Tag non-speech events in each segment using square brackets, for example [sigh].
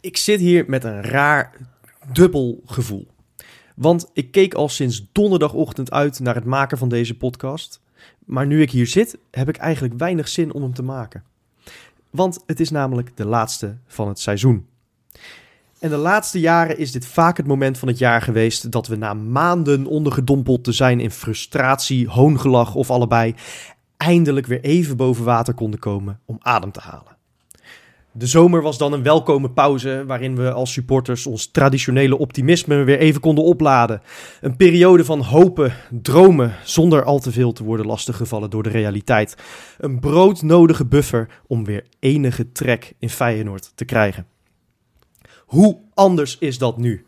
Ik zit hier met een raar dubbel gevoel. Want ik keek al sinds donderdagochtend uit naar het maken van deze podcast. Maar nu ik hier zit, heb ik eigenlijk weinig zin om hem te maken. Want het is namelijk de laatste van het seizoen. En de laatste jaren is dit vaak het moment van het jaar geweest dat we na maanden ondergedompeld te zijn in frustratie, hoongelach of allebei, eindelijk weer even boven water konden komen om adem te halen. De zomer was dan een welkome pauze waarin we als supporters ons traditionele optimisme weer even konden opladen. Een periode van hopen, dromen, zonder al te veel te worden lastiggevallen door de realiteit. Een broodnodige buffer om weer enige trek in Feyenoord te krijgen. Hoe anders is dat nu?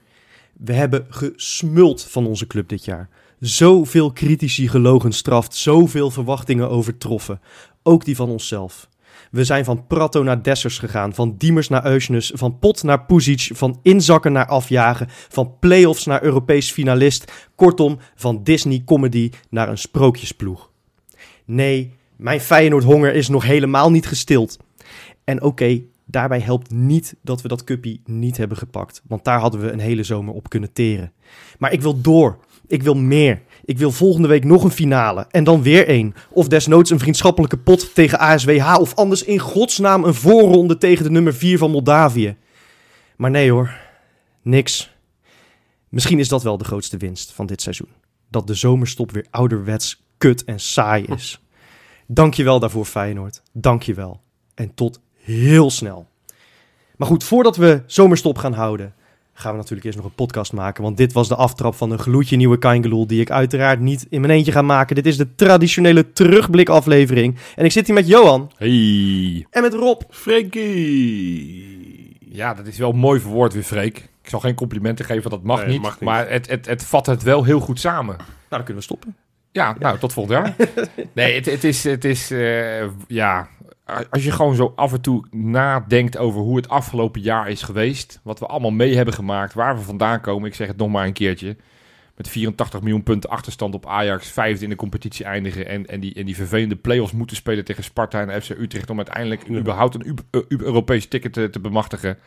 We hebben gesmuld van onze club dit jaar. Zoveel critici gelogenstraft, zoveel verwachtingen overtroffen. Ook die van onszelf. We zijn van Prato naar Dessers gegaan, van Diemers naar Eusnes, van Pot naar Puzic, van inzakken naar afjagen, van play-offs naar Europees finalist. Kortom, van Disney-comedy naar een sprookjesploeg. Nee, mijn Feyenoord-honger is nog helemaal niet gestild. En oké, daarbij helpt niet dat we dat cuppie niet hebben gepakt, want daar hadden we een hele zomer op kunnen teren. Maar ik wil door. Ik wil meer. Ik wil volgende week nog een finale. En dan weer één. Of desnoods een vriendschappelijke pot tegen ASWH. Of anders in godsnaam een voorronde tegen de nummer 4 van Moldavië. Maar nee hoor. Niks. Misschien is dat wel de grootste winst van dit seizoen. Dat de zomerstop weer ouderwets kut en saai is. Dankjewel daarvoor Feyenoord. Dankjewel. En tot heel snel. Maar goed, voordat we zomerstop gaan houden gaan we natuurlijk eerst nog een podcast maken. Want dit was de aftrap van een gloedje nieuwe Kaingeloel... die ik uiteraard niet in mijn eentje ga maken. Dit is de traditionele terugblikaflevering. En ik zit hier met Johan. Hey. En met Rob. Freekie. Ja, dat is wel mooi verwoord weer, Freek. Ik zal geen complimenten geven, dat mag, Nee, niet, mag niet. Maar het, het, het vat het wel heel goed samen. Nou, dan kunnen we stoppen. Ja, nou, tot volgend jaar. [laughs] nee, het, het is, het is eh, ja, als je gewoon zo af en toe nadenkt over hoe het afgelopen jaar is geweest, wat we allemaal mee hebben gemaakt, waar we vandaan komen, ik zeg het nog maar een keertje, met 84 miljoen punten achterstand op Ajax, vijfde in de competitie eindigen en, en, die, en die vervelende play-offs moeten spelen tegen Sparta en FC Utrecht om uiteindelijk überhaupt een U- U- Europees ticket te, te bemachtigen.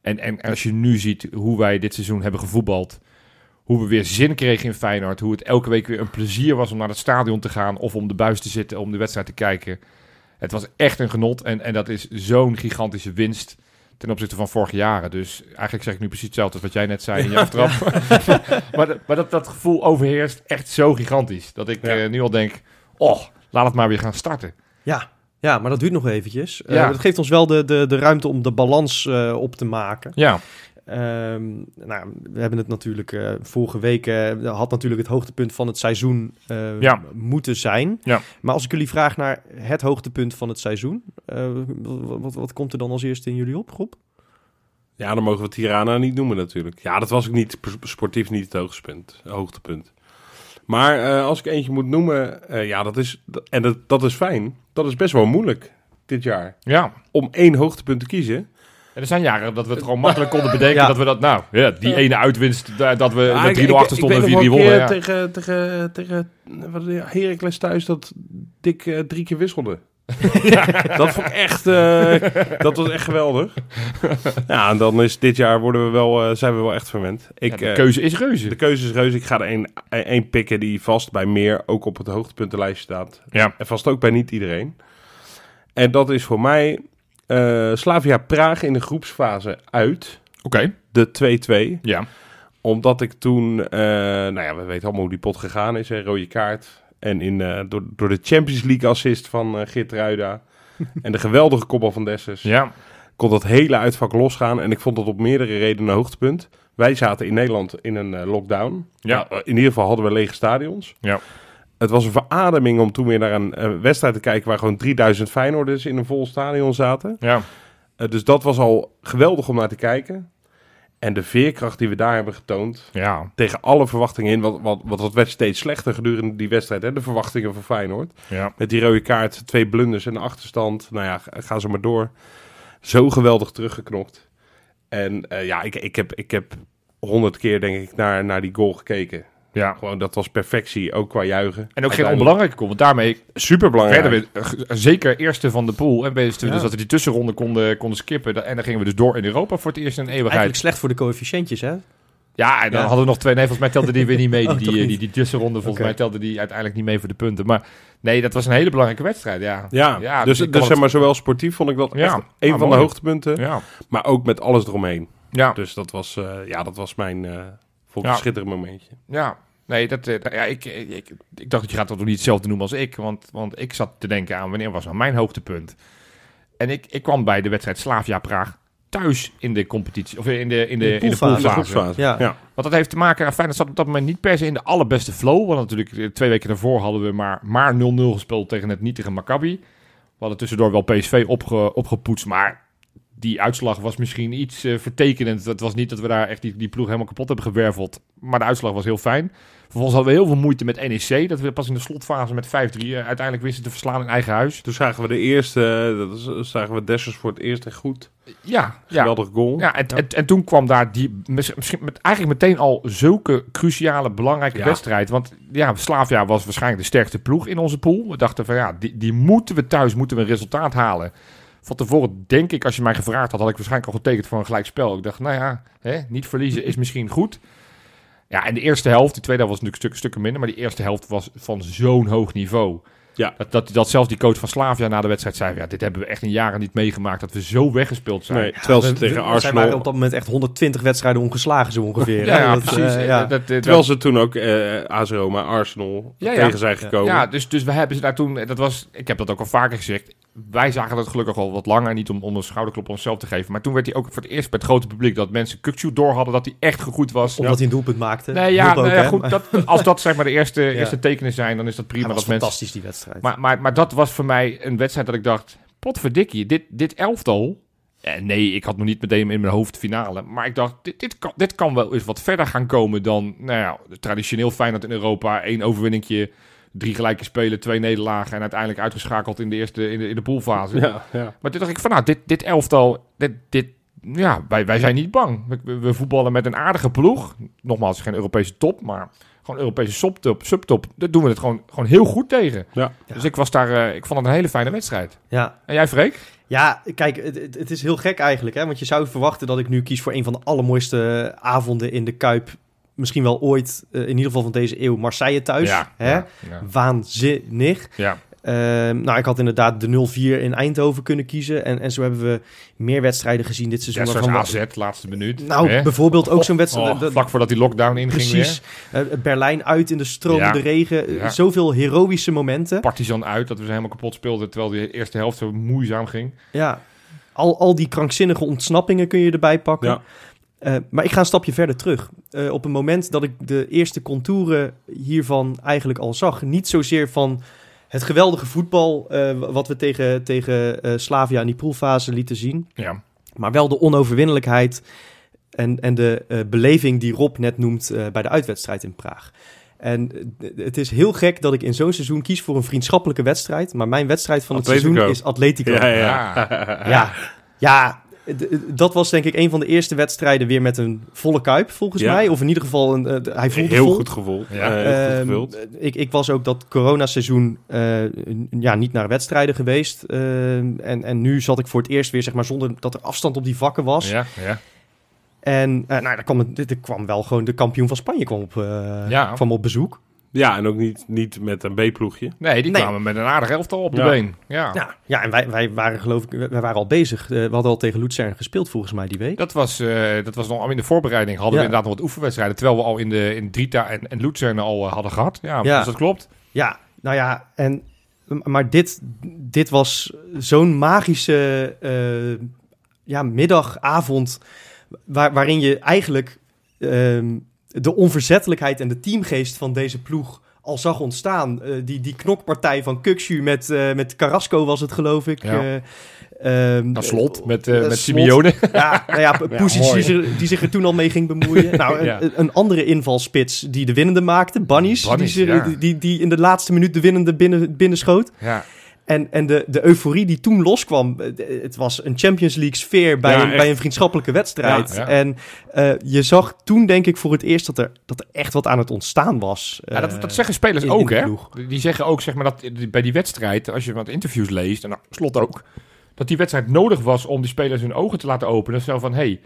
En, en als je nu ziet hoe wij dit seizoen hebben gevoetbald, hoe we weer zin kregen in Feyenoord. Hoe het elke week weer een plezier was om naar het stadion te gaan. Of om de buis te zitten, om de wedstrijd te kijken. Het was echt een genot. En, en dat is zo'n gigantische winst ten opzichte van vorige jaren. Dus eigenlijk zeg ik nu precies hetzelfde als wat jij net zei in je [laughs] aftrap. [laughs] maar dat- maar dat, dat gevoel overheerst echt zo gigantisch. Dat ik Ja. eh, nu al denk, oh, laat het maar weer gaan starten. Ja, ja maar dat duurt nog eventjes. Eh, Ja. dat geeft ons wel de, de, de ruimte om de balans eh, op te maken. Ja, Ehm, nou, we hebben het natuurlijk eh, vorige week eh, had natuurlijk het hoogtepunt van het seizoen eh, Ja. moeten zijn. Ja. Maar als ik jullie vraag naar het hoogtepunt van het seizoen, eh, wat, wat, wat komt er dan als eerste in jullie op, Rob? Ja, dan mogen we Tirana niet noemen natuurlijk. Ja, dat was ook niet sportief niet het hoogtepunt. hoogtepunt. Maar eh, als ik eentje moet noemen, eh, ja, dat is, en dat, dat is fijn. Dat is best wel moeilijk dit jaar. ja. Om één hoogtepunt te kiezen. Er zijn jaren dat we het gewoon makkelijk [laughs] konden bedenken Ja. dat we dat, nou, ja, die ene uitwinst, da- dat we Ja, met ik- 3-0 ik- achter stonden en ik 4-3 weet nog wel wonnen. Ja. tegen, tegen, tegen wat, ja, Heracles thuis dat Dick eh, drie keer wisselde. [laughs] dat vond ik echt, eh, dat was echt geweldig. [laughs] Ja, en dan is dit jaar worden we wel, eh, zijn we wel echt verwend. Ik, de eh, keuze is reuze. De keuze is reuze. Ik ga er één, één pikken die vast bij meer ook op het hoogtepuntenlijstje staat. Ja. En vast ook bij niet iedereen. En dat is voor mij eh, Slavia Praag in de groepsfase uit. Oké, De 2-2. ja. Omdat ik toen, eh, nou ja, we weten allemaal hoe die pot gegaan is. Hè, rode kaart. En in, eh, door, door de Champions League assist van Geert Ruida. [laughs] en de geweldige kopbal van Dessers. Ja, Kon dat hele uitvak losgaan. En ik vond dat op meerdere redenen een hoogtepunt. Wij zaten in Nederland in een lockdown. Ja. In ieder geval hadden we lege stadions. Ja. Het was een verademing om toen weer naar een eh, wedstrijd te kijken... waar gewoon 3000 Feyenoorders in een vol stadion zaten. ja. Eh, dus dat was al geweldig om naar te kijken. En de veerkracht die we daar hebben getoond... Ja, tegen alle verwachtingen in... want, want, want dat werd steeds slechter gedurende die wedstrijd... Hè, de verwachtingen van Feyenoord. ja. Met die rode kaart, twee blunders en een achterstand. Nou ja, ga- ga ze maar door. Zo geweldig teruggeknokt. En eh, ja, ik, ik, heb, ik heb honderd keer denk ik naar, naar die goal gekeken. Ja. Gewoon, dat was perfectie, ook qua juichen. En ook geen onbelangrijke goal, want daarmee Superbelangrijk. werden we zeker eerste van de pool. En wisten we Ja. dus dat we die tussenronde konden, konden skippen. En dan gingen we dus door in Europa voor het eerst in een eeuwigheid. Eigenlijk slecht voor de coëfficiëntjes, hè? Ja, en dan Ja. hadden we nog twee. Nee, volgens mij telde die weer niet mee. Die, [laughs] Oh, die, die, niet? die, tussenronde, volgens mij telde die uiteindelijk niet mee voor de punten. Maar nee, dat was een hele belangrijke wedstrijd. Ja, Ja, Ja, dus, dus zeg maar, zowel sportief vond ik dat Ja. echt een Ah, van de hoogtepunten. ja. Maar ook met alles eromheen. ja. Dus dat was, eh, ja, dat was mijn eh vond ik Ja. een schitterend momentje. Ja, nee, dat, eh, ja, ik, ik, ik, ik dacht dat je gaat dat nog niet hetzelfde noemen als ik. Want, want ik zat te denken aan wanneer was nou mijn hoogtepunt. En ik, ik kwam bij de wedstrijd Slavia Praag thuis in de competitie. Of in de, in de, in de poolfase. Ja. ja. Want dat heeft te maken, nou, fijn, dat zat op dat moment niet per se in de allerbeste flow. Want natuurlijk eh, twee weken daarvoor hadden we maar, maar 0-0 gespeeld tegen het nietige Maccabi. We hadden tussendoor wel PSV opge, opgepoetst, maar die uitslag was misschien iets eh, vertekenend. Het was niet dat we daar echt die, die ploeg helemaal kapot hebben gewerveld. Maar de uitslag was heel fijn. Vervolgens hadden we heel veel moeite met NEC. Dat we pas in de slotfase met 5-3 eh, uiteindelijk wisten te verslaan in eigen huis. Toen zagen we de eerste, eh, dat is, zagen we Dessers voor het eerst en goed. Ja, ja. Geweldig goal. Ja, en, En, en toen kwam daar die, mis- misschien met, eigenlijk meteen al zulke cruciale, belangrijke Ja. wedstrijd. Want ja, Slavia was waarschijnlijk de sterkste ploeg in onze pool. We dachten van ja, die, die moeten we thuis, moeten we een resultaat halen. Van tevoren denk ik, als je mij gevraagd had, had ik waarschijnlijk al getekend voor een gelijkspel. Ik dacht, nou ja, hè, niet verliezen is misschien goed. Ja, en de eerste helft, de tweede helft was natuurlijk stuk, stukken minder, maar die eerste helft was van zo'n hoog niveau. Ja. Dat, dat, dat zelfs die coach van Slavia na de wedstrijd zei, ja, dit hebben we echt in jaren niet meegemaakt, dat we zo weggespeeld zijn. Nee, terwijl ze We- tegen we- Zij Arsenal... waren op dat moment echt 120 wedstrijden ongeslagen zo ongeveer. Ja, hè? ja, Dat, precies. eh, ja. Dat, dat, dat- Terwijl ze toen ook eh AS Roma, Arsenal Ja, ja. tegen zijn gekomen. Ja, dus, dus we hebben ze daar toen, dat was, ik heb dat ook al vaker gezegd, wij zagen dat gelukkig al wat langer, niet om, een schouderklop op onszelf te geven, maar toen werd hij ook voor het eerst bij het grote publiek dat mensen Kukcu door hadden dat hij echt gegroeid was. Omdat hij een doelpunt maakte. Nee, ja, nou ja, goed, dat, als dat zeg maar de eerste, [laughs] Ja. eerste tekenen zijn, dan is dat prima was dat mensen... fantastisch die wedstrijd. Maar, maar, maar dat was voor mij een wedstrijd dat ik dacht, potverdikkie, dit, dit elftal... Eh, nee, ik had nog niet meteen in mijn hoofd finale. Maar ik dacht, dit, dit, kan, dit kan wel eens wat verder gaan komen dan... Nou ja, traditioneel Feyenoord in Europa. één overwinningje, drie gelijke spelen, twee nederlagen... en uiteindelijk uitgeschakeld in de eerste in de, in de poolfase. ja, ja. Maar toen dacht ik van, nou, dit, dit elftal... Dit, dit, ja, wij, wij zijn niet bang. We, we- voetballen met een aardige ploeg. Nogmaals, geen Europese top, maar gewoon Europese subtop. subtop. Daar doen we het gewoon, gewoon heel goed tegen. Ja. Dus ik was daar, eh, ik vond het een hele fijne wedstrijd. ja. En jij, Freek? ja, kijk, het, het- het is heel gek eigenlijk. Hè? Want je zou verwachten dat ik nu kies voor een van de allermooiste avonden in de Kuip. Misschien wel ooit, eh, in ieder geval van deze eeuw, Marseille thuis. ja, Hè? ja, ja. Waanzinnig. Ja. Ehm, nou, ik had inderdaad de 0-4 in Eindhoven kunnen kiezen. En, en zo hebben we meer wedstrijden gezien dit seizoen. Waarvan we- AZ, laatste minuut. Nou, Hè? bijvoorbeeld ook zo'n wedstrijd. Oh, dat- vlak voordat die lockdown inging Precies. weer. Eh, Berlijn uit in de stromende Ja. regen. Eh, Ja. Zoveel heroïsche momenten. Partizan uit, dat we ze helemaal kapot speelden... terwijl die eerste helft zo moeizaam ging. Ja. Al, al die krankzinnige ontsnappingen kun je erbij pakken. Ja. Eh, maar ik ga een stapje verder terug. Eh, op het moment dat ik de eerste contouren hiervan eigenlijk al zag. Niet zozeer van het geweldige voetbal eh, wat we tegen, tegen Slavia in die poolfase lieten zien. Ja. Maar wel de onoverwinnelijkheid en, en de beleving die Rob net noemt bij de uitwedstrijd in Praag. En het is heel gek dat ik in zo'n seizoen kies voor een vriendschappelijke wedstrijd. Maar mijn wedstrijd van het seizoen is Atletico. Ja, ja. Ja. Dat was denk ik een van de eerste wedstrijden weer met een volle kuip, volgens Ja. mij. Of in ieder geval, een, eh, hij voelde Heel vol. goed gevoeld. Ja. Ja. heel goed Ehm, gevuld. ik, ik was ook dat coronaseizoen eh, n- ja, niet naar wedstrijden geweest. Ehm, en, en nu zat ik voor het eerst weer, zeg maar, zonder dat er afstand op die vakken was. Ja, ja. En eh, nou, er, kwam, het- er kwam wel gewoon de kampioen van Spanje kwam op, eh, Ja. kwam op bezoek. Ja, en ook niet, niet met een B-ploegje. Nee, die Nee. kwamen met een aardig elftal op de Ja. been. Ja. Ja, ja en wij, wij waren geloof ik, wij waren al bezig. Eh, we hadden al tegen Luzern gespeeld volgens mij die week. Dat was, eh, dat was nog al in de voorbereiding. Hadden Ja. we inderdaad nog wat oefenwedstrijden. Terwijl we al in, de, in Drita en, en Luzern al eh, hadden gehad. Ja, Ja. dus dat klopt. Ja, nou ja, en, maar dit, dit was zo'n magische eh, ja, middag, avond, waar, waarin je eigenlijk ehm, de onverzettelijkheid en de teamgeest van deze ploeg al zag ontstaan. Eh, die, die knokpartij van Kukshu met, eh, met Carrasco was het, geloof ik. Ja. Eh, ehm, Nou, slot met, met. Simeone. Ja, nou ja, [laughs] mooi. die, zich- die zich er toen al mee ging bemoeien. [laughs] Nou, een, Ja. een andere invalspits die de winnende maakte, die, zich- ja. die, die, die in de laatste minuut de winnende binnen, binnenschoot. ja. En, en de, de euforie die toen loskwam, eh, het was een Champions League sfeer bij, Ja, een, bij een vriendschappelijke wedstrijd. Ja, ja. En eh, je zag toen denk ik voor het eerst dat er, dat er echt wat aan het ontstaan was. Ja, dat, Eh, dat zeggen spelers in- ook, hè? Die zeggen ook, zeg maar, dat bij die wedstrijd, als je wat interviews leest, en nou, slot ook, dat die wedstrijd nodig was om die spelers hun ogen te laten openen. Zo van, hey,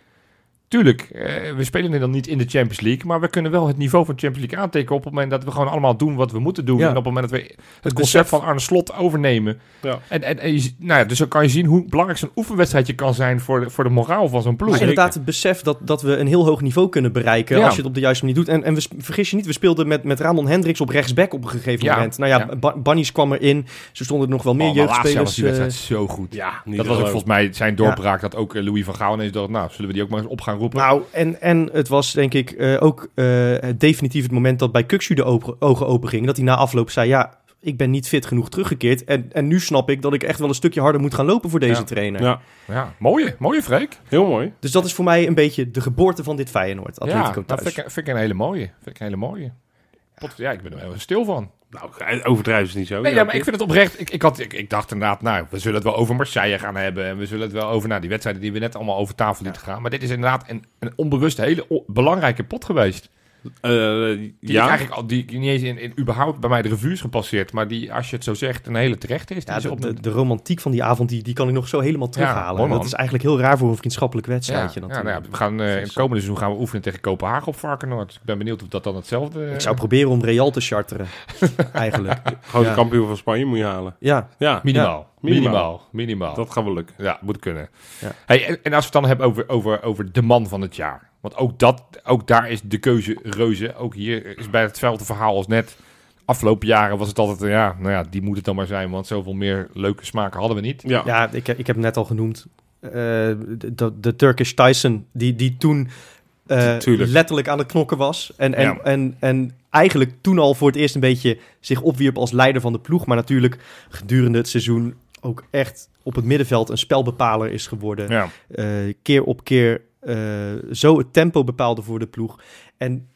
tuurlijk, eh, we spelen dan niet in de Champions League, maar we kunnen wel het niveau van de Champions League aantekenen op het moment dat we gewoon allemaal doen wat we moeten doen. Ja. En op het moment dat we het concept van Arne Slot overnemen. Ja. En, en, en je, nou ja, dus dan kan je zien hoe belangrijk zo'n oefenwedstrijdje kan zijn voor de, voor de moraal van zo'n ploeg. Maar inderdaad, het besef dat, dat we een heel hoog niveau kunnen bereiken Ja. als je het op de juiste manier doet. En, en we, vergis je niet, we speelden met, met Ramon Hendricks op rechtsback op een gegeven Ja, moment. Nou ja, ja. Ba- Bannies kwam erin. Zo stonden er nog wel meer Oh, maar laatst jaar was jeugdspelers. die eh, wedstrijd zo goed. Ja, niet Dat was ook volgens mij zijn doorbraak dat ook eh, Louis van Gaal ineens dacht, nou, zullen we die ook maar eens op gaan roepen? Nou, en, en het was denk ik eh, ook eh, definitief het moment dat bij Kukshu de ogen open gingen. Dat hij na afloop zei, ja, ik ben niet fit genoeg teruggekeerd. En, en nu snap ik dat ik echt wel een stukje harder moet gaan lopen voor deze Ja. trainer. Ja, Ja, mooie, mooie Freek. heel mooi. Dus dat is voor mij een beetje de geboorte van dit Feyenoord. Ja, Atletico dat thuis. vind ik, vind ik een hele mooie. Vind ik een hele mooie. Ja, ik ben er even stil van. Nou, overdrijven is niet zo. Nee, Ja, maar ik vind het oprecht. Ik, ik, had, ik, ik dacht inderdaad, nou, we zullen het wel over Marseille gaan hebben. En we zullen het wel over nou, die wedstrijden die we net allemaal over tafel lieten gaan. Maar dit is inderdaad een, een onbewust hele belangrijke pot geweest. Eh, Die ja, ik eigenlijk al, die niet eens in, in, überhaupt bij mij de revue is gepasseerd. Maar die, als je het zo zegt, een hele terecht is. Die Ja, is de, op de, de romantiek van die avond, die, die kan ik nog zo helemaal terughalen. dat is eigenlijk heel raar voor een vriendschappelijk wedstrijdje ja, natuurlijk. nou ja, we gaan, eh, in het komende seizoen gaan we oefenen tegen Kopenhagen op Varkenoord. Ik ben benieuwd of dat dan hetzelfde... eh, Ik zou proberen om Real te charteren, [laughs] eigenlijk. gewoon de kampioen van Spanje moet je halen. Ja, Ja, Minimaal. minimaal. Minimaal. Minimaal. dat gaat wel lukken. Ja, moet kunnen. Ja. Hey, en, en als we het dan hebben over, over, over de man van het jaar. Want ook, dat, ook daar is de keuze reuze. Ook hier is bij hetzelfde verhaal als net. Afgelopen jaren was het altijd, eh, ja, nou ja, die moet het dan maar zijn. Want zoveel meer leuke smaken hadden we niet. Ja, ja ik, ik heb het net al genoemd. Eh, de, de, de Turkish Tyson, die, die toen eh, letterlijk aan het knokken was. En, en, Ja. en, en eigenlijk toen al voor het eerst een beetje zich opwierp als leider van de ploeg. Maar natuurlijk gedurende het seizoen ook echt op het middenveld een spelbepaler is geworden. Ja. eh, keer op keer zo het tempo bepaalde voor de ploeg. En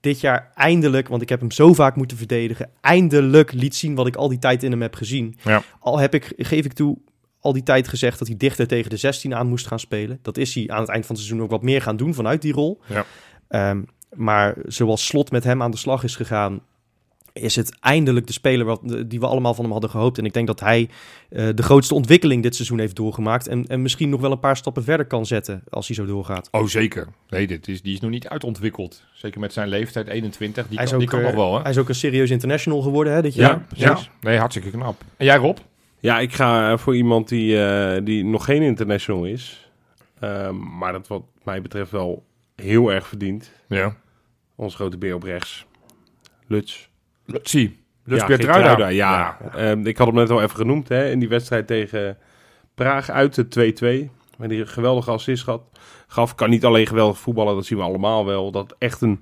dit jaar eindelijk, want ik heb hem zo vaak moeten verdedigen, eindelijk liet zien wat ik al die tijd in hem heb gezien. Ja. Al heb ik, geef ik toe, al die tijd gezegd dat hij dichter tegen de 16 aan moest gaan spelen. Dat is hij aan het eind van het seizoen ook wat meer gaan doen vanuit die rol. Ja. Ehm, maar zoals Slot met hem aan de slag is gegaan, is het eindelijk de speler wat, die we allemaal van hem hadden gehoopt. En ik denk dat hij eh, de grootste ontwikkeling dit seizoen heeft doorgemaakt. En, en misschien nog wel een paar stappen verder kan zetten als hij zo doorgaat. Oh, zeker. Nee, dit is, die is nog niet uitontwikkeld. Zeker met zijn leeftijd, 21. Die hij, is kan, die ook, kan eh, nog wel, hè? hij is ook een serieus international geworden hè, dit Ja, jaar. ja. Nee, hartstikke knap. En jij, Rob? Ja, ik ga eh, voor iemand die, eh, die nog geen international is. Ehm, maar dat wat mij betreft wel heel erg verdient. Ja. Ons grote beer op rechts. Luts. Zie. Dus ja. Geertruida, ja. Ehm, ik had hem net al even genoemd hè, in die wedstrijd tegen Praag uit de 2-2. Waar hij een geweldige assist had. Gaf, kan niet alleen geweldig voetballen, dat zien we allemaal wel. Dat echt een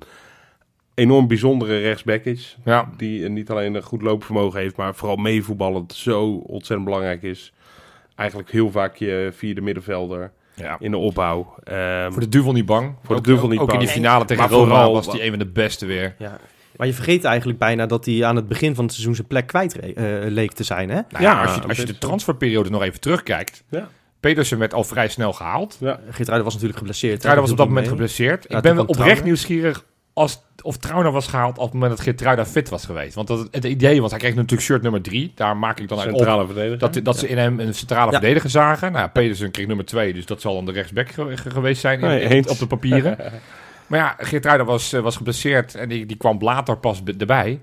enorm bijzondere rechtsback is. Ja. Die niet alleen een goed loopvermogen heeft, maar vooral meevoetballend zo ontzettend belangrijk is. Eigenlijk heel vaak je vierde middenvelder ja. in de opbouw. Ehm, Voor de duivel niet bang. Voor de Ook- duivel niet ook bang. in die finale tegen Maar Roma vooral- was hij een van de beste weer. Ja. Maar je vergeet eigenlijk bijna dat hij aan het begin van het seizoen zijn plek kwijt eh, leek te zijn. Hè? Nou ja, Ja, als, je, als je de transferperiode nog even terugkijkt. Ja. Pedersen werd al vrij snel gehaald. ja. Geertruida was natuurlijk geblesseerd. Geertruida was op dat moment mee. geblesseerd. Ja, ik ben wel oprecht Trauner. nieuwsgierig als, of Trauner was gehaald op het moment dat Geertruida fit was geweest. Want dat, het, idee was, hij kreeg natuurlijk shirt nummer drie. Daar maak ik dan uit op Centrale verdediger. dat, dat ze in hem een centrale Ja. verdediger zagen. Nou, Pedersen kreeg nummer twee, dus dat zal dan de rechtsback ge- ge- geweest zijn in- Nee, in- eens. op de papieren. [laughs] maar ja, Geertruida was, eh, was geblesseerd en die, die kwam later pas erbij.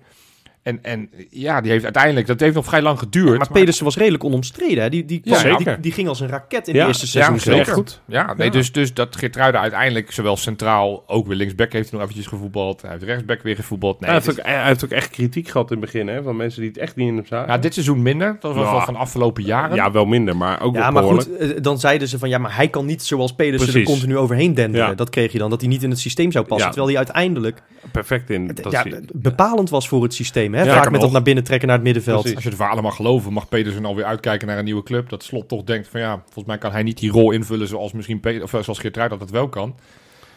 En, en ja, die heeft uiteindelijk, dat heeft nog vrij lang geduurd. Maar Pedersen was redelijk onomstreden. Hè? Die, die, Ja, kwam- zeker. die, die ging als een raket in Ja, de eerste ja, seizoen. zeker. zelf. goed. Ja, nee, Ja. Dus, dus dat Geertruida uiteindelijk zowel centraal, ook weer linksback heeft hij nog eventjes gevoetbald. Hij heeft rechtsback weer gevoetbald. Nee, hij, het heeft is- ook, hij heeft ook echt kritiek gehad in het begin, hè, van mensen die het echt niet in hem zagen. ja, dit seizoen minder. Dat was Ja. wel van de afgelopen jaren. Ja, wel minder, maar ook Ja, wel maar goed, eh, dan zeiden ze van ja, maar hij kan niet zoals Pedersen er continu overheen denderen. Ja. Dat kreeg je dan, dat hij niet in het systeem zou passen. Ja. Terwijl hij uiteindelijk Perfect in. Dat ja, bepalend was voor het systeem. Hè? Ja, Vaak kan met dat naar binnen trekken naar het middenveld. Precies. Als je de verhalen mag geloven, mag Pedersen alweer uitkijken naar een nieuwe club. Dat Slot toch denkt van ja, volgens mij kan hij niet die rol invullen zoals misschien Pe- of eh, zoals Geertruida dat wel kan.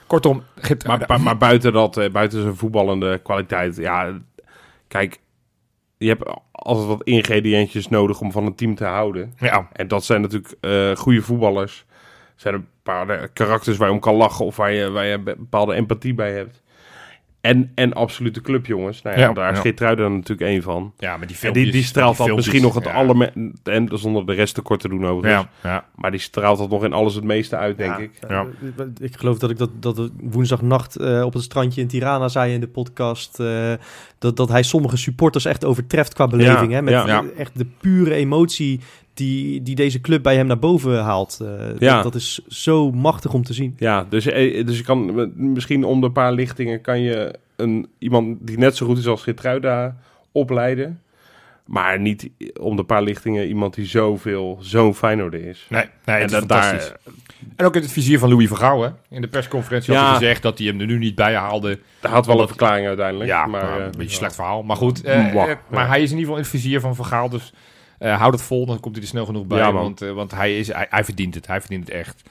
Kortom. Maar, maar, maar buiten dat, eh, buiten zijn voetballende kwaliteit, ja, kijk, je hebt altijd wat ingrediëntjes nodig om van een team te houden. Ja, En dat zijn natuurlijk eh goede voetballers. zijn een paar karakters waar je om kan lachen of waar je, waar je be- bepaalde empathie bij hebt. En, en absolute clubjongens. Nou ja, Ja, daar is ja. Geertruida natuurlijk één van. ja maar die En die, die straalt die dat filmpjes, misschien nog het ja. allerme... En zonder de rest tekort te doen overigens. Ja, ja. Maar die straalt dat nog in alles het meeste uit, denk Ja, ik. Ja. Ik geloof dat ik dat, dat woensdagnacht eh, op het strandje in Tirana zei in de podcast. eh, dat, dat hij sommige supporters echt overtreft qua beleving. Ja, hè, met echt de pure emotie die, die deze club bij hem naar boven haalt. Eh, Ja. dat, dat is zo machtig om te zien. Ja, dus, eh, dus je kan misschien om de paar lichtingen kan je een, iemand die net zo goed is als Geertruida opleiden. Maar niet om de paar lichtingen iemand die zoveel, zo'n Feyenoorder is. Nee, nee en dat daar, fantastisch. En ook in het vizier van Louis van Gaal, hè. In de persconferentie had Ja. hij gezegd dat hij hem er nu niet bij haalde. daar had wel een verklaring uiteindelijk. Ja, maar, maar, eh, een beetje ja. slecht verhaal. Maar goed, eh, Mwah, eh, maar ja. hij is in ieder geval in het vizier van Van Gaal. Dus eh houd het vol, dan komt hij er snel genoeg bij. Ja, want eh, want hij, is, hij, hij verdient het. Hij verdient het echt.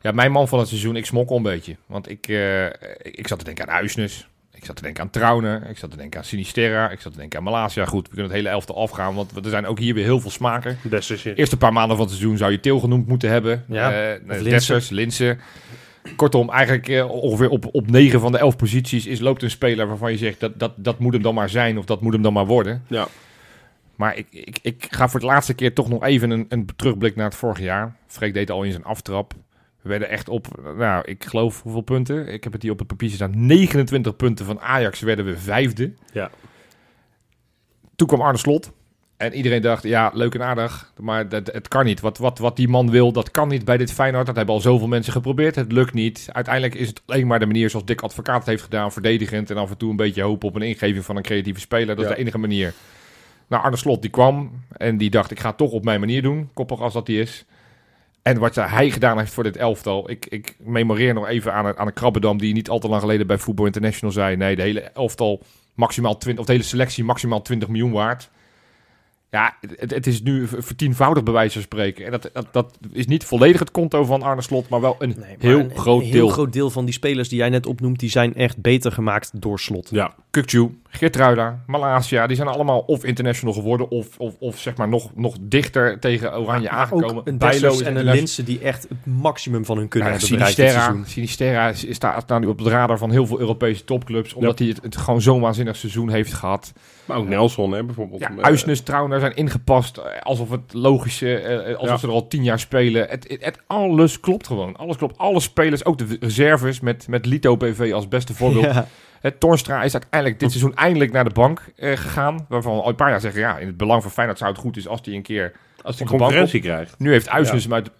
Ja, mijn man van het seizoen, ik smokkel een beetje. Want ik, eh, ik, zat te denken aan Uisnes. Ik zat te denken aan Trauner. Ik zat te denken aan Sinisterra. Ik zat te denken aan Malasia. Goed, we kunnen het hele elftal afgaan. Want er zijn ook hier weer heel veel smaken. Des is het. Eerste paar maanden van het seizoen zou je Til genoemd moeten hebben. Ja, Eh, Linse. Dessers, Linse. Kortom, eigenlijk ongeveer op, op 9 van de 11 posities is, loopt een speler waarvan je zegt dat, dat, dat moet hem dan maar zijn of dat moet hem dan maar worden. Ja. Maar ik, ik, ik ga voor de laatste keer toch nog even een, een terugblik naar het vorige jaar. Freek deed al in zijn aftrap. We werden echt op, nou, ik geloof hoeveel punten? Ik heb het hier op het papiertje staan. 29 punten van Ajax werden we vijfde. Ja. Toen kwam Arne Slot. En iedereen dacht, ja, leuk en aardig, maar dat, het kan niet. Wat, wat, wat die man wil, dat kan niet bij dit Feyenoord. Dat hebben al zoveel mensen geprobeerd. Het lukt niet. Uiteindelijk is het alleen maar de manier zoals Dick Advocaat het heeft gedaan. Verdedigend en af en toe een beetje hopen op een ingeving van een creatieve speler. Dat Ja. is de enige manier. Nou, Arne Slot die kwam en die dacht, ik ga het toch op mijn manier doen. Koppig als dat hij is. En wat hij gedaan heeft voor dit elftal. Ik, ik memoreer nog even aan, een- aan een Krabbedam die niet al te lang geleden bij Football International zei. Nee, de hele elftal maximaal 20, of de hele selectie maximaal 20 miljoen waard. Ja, het, het is nu vertienvoudig bij wijze van spreken. En dat, dat, dat is niet volledig het konto van Arne Slot, maar wel een Nee, maar heel een- groot een heel deel. groot deel van die spelers die jij net opnoemt, die zijn echt beter gemaakt door slot. Ja. Kukcu, Geertruida, Malasia, die zijn allemaal of international geworden of, of, of zeg maar nog, nog dichter tegen Oranje Maar aangekomen. ook een Bijlo en een. Linse die echt het maximum van hun kunnen Ja, hebben bereikt dit Sinisterra, seizoen. Sinisterra is- staat nou nu op het radar van heel veel Europese topclubs. Omdat hij het, het gewoon zo'n waanzinnig seizoen heeft gehad. Maar ook Nelson, hè, bijvoorbeeld. Ja, Eh, Uisnes, Trauner zijn ingepast eh, alsof het logische, eh, alsof Ja. ze er al tien jaar spelen. Het, het, het- alles klopt gewoon. Alles klopt. Alle spelers, ook de reserves met, met Lito PV als beste voorbeeld. Ja. Het Torstra is uiteindelijk dit seizoen eindelijk naar de bank eh, gegaan. Waarvan al een paar jaar zeggen, ja, in het belang van Feyenoord zou het goed is als hij een keer... Als hij concurrentie krijgt. Nu heeft Uisnes hem uit...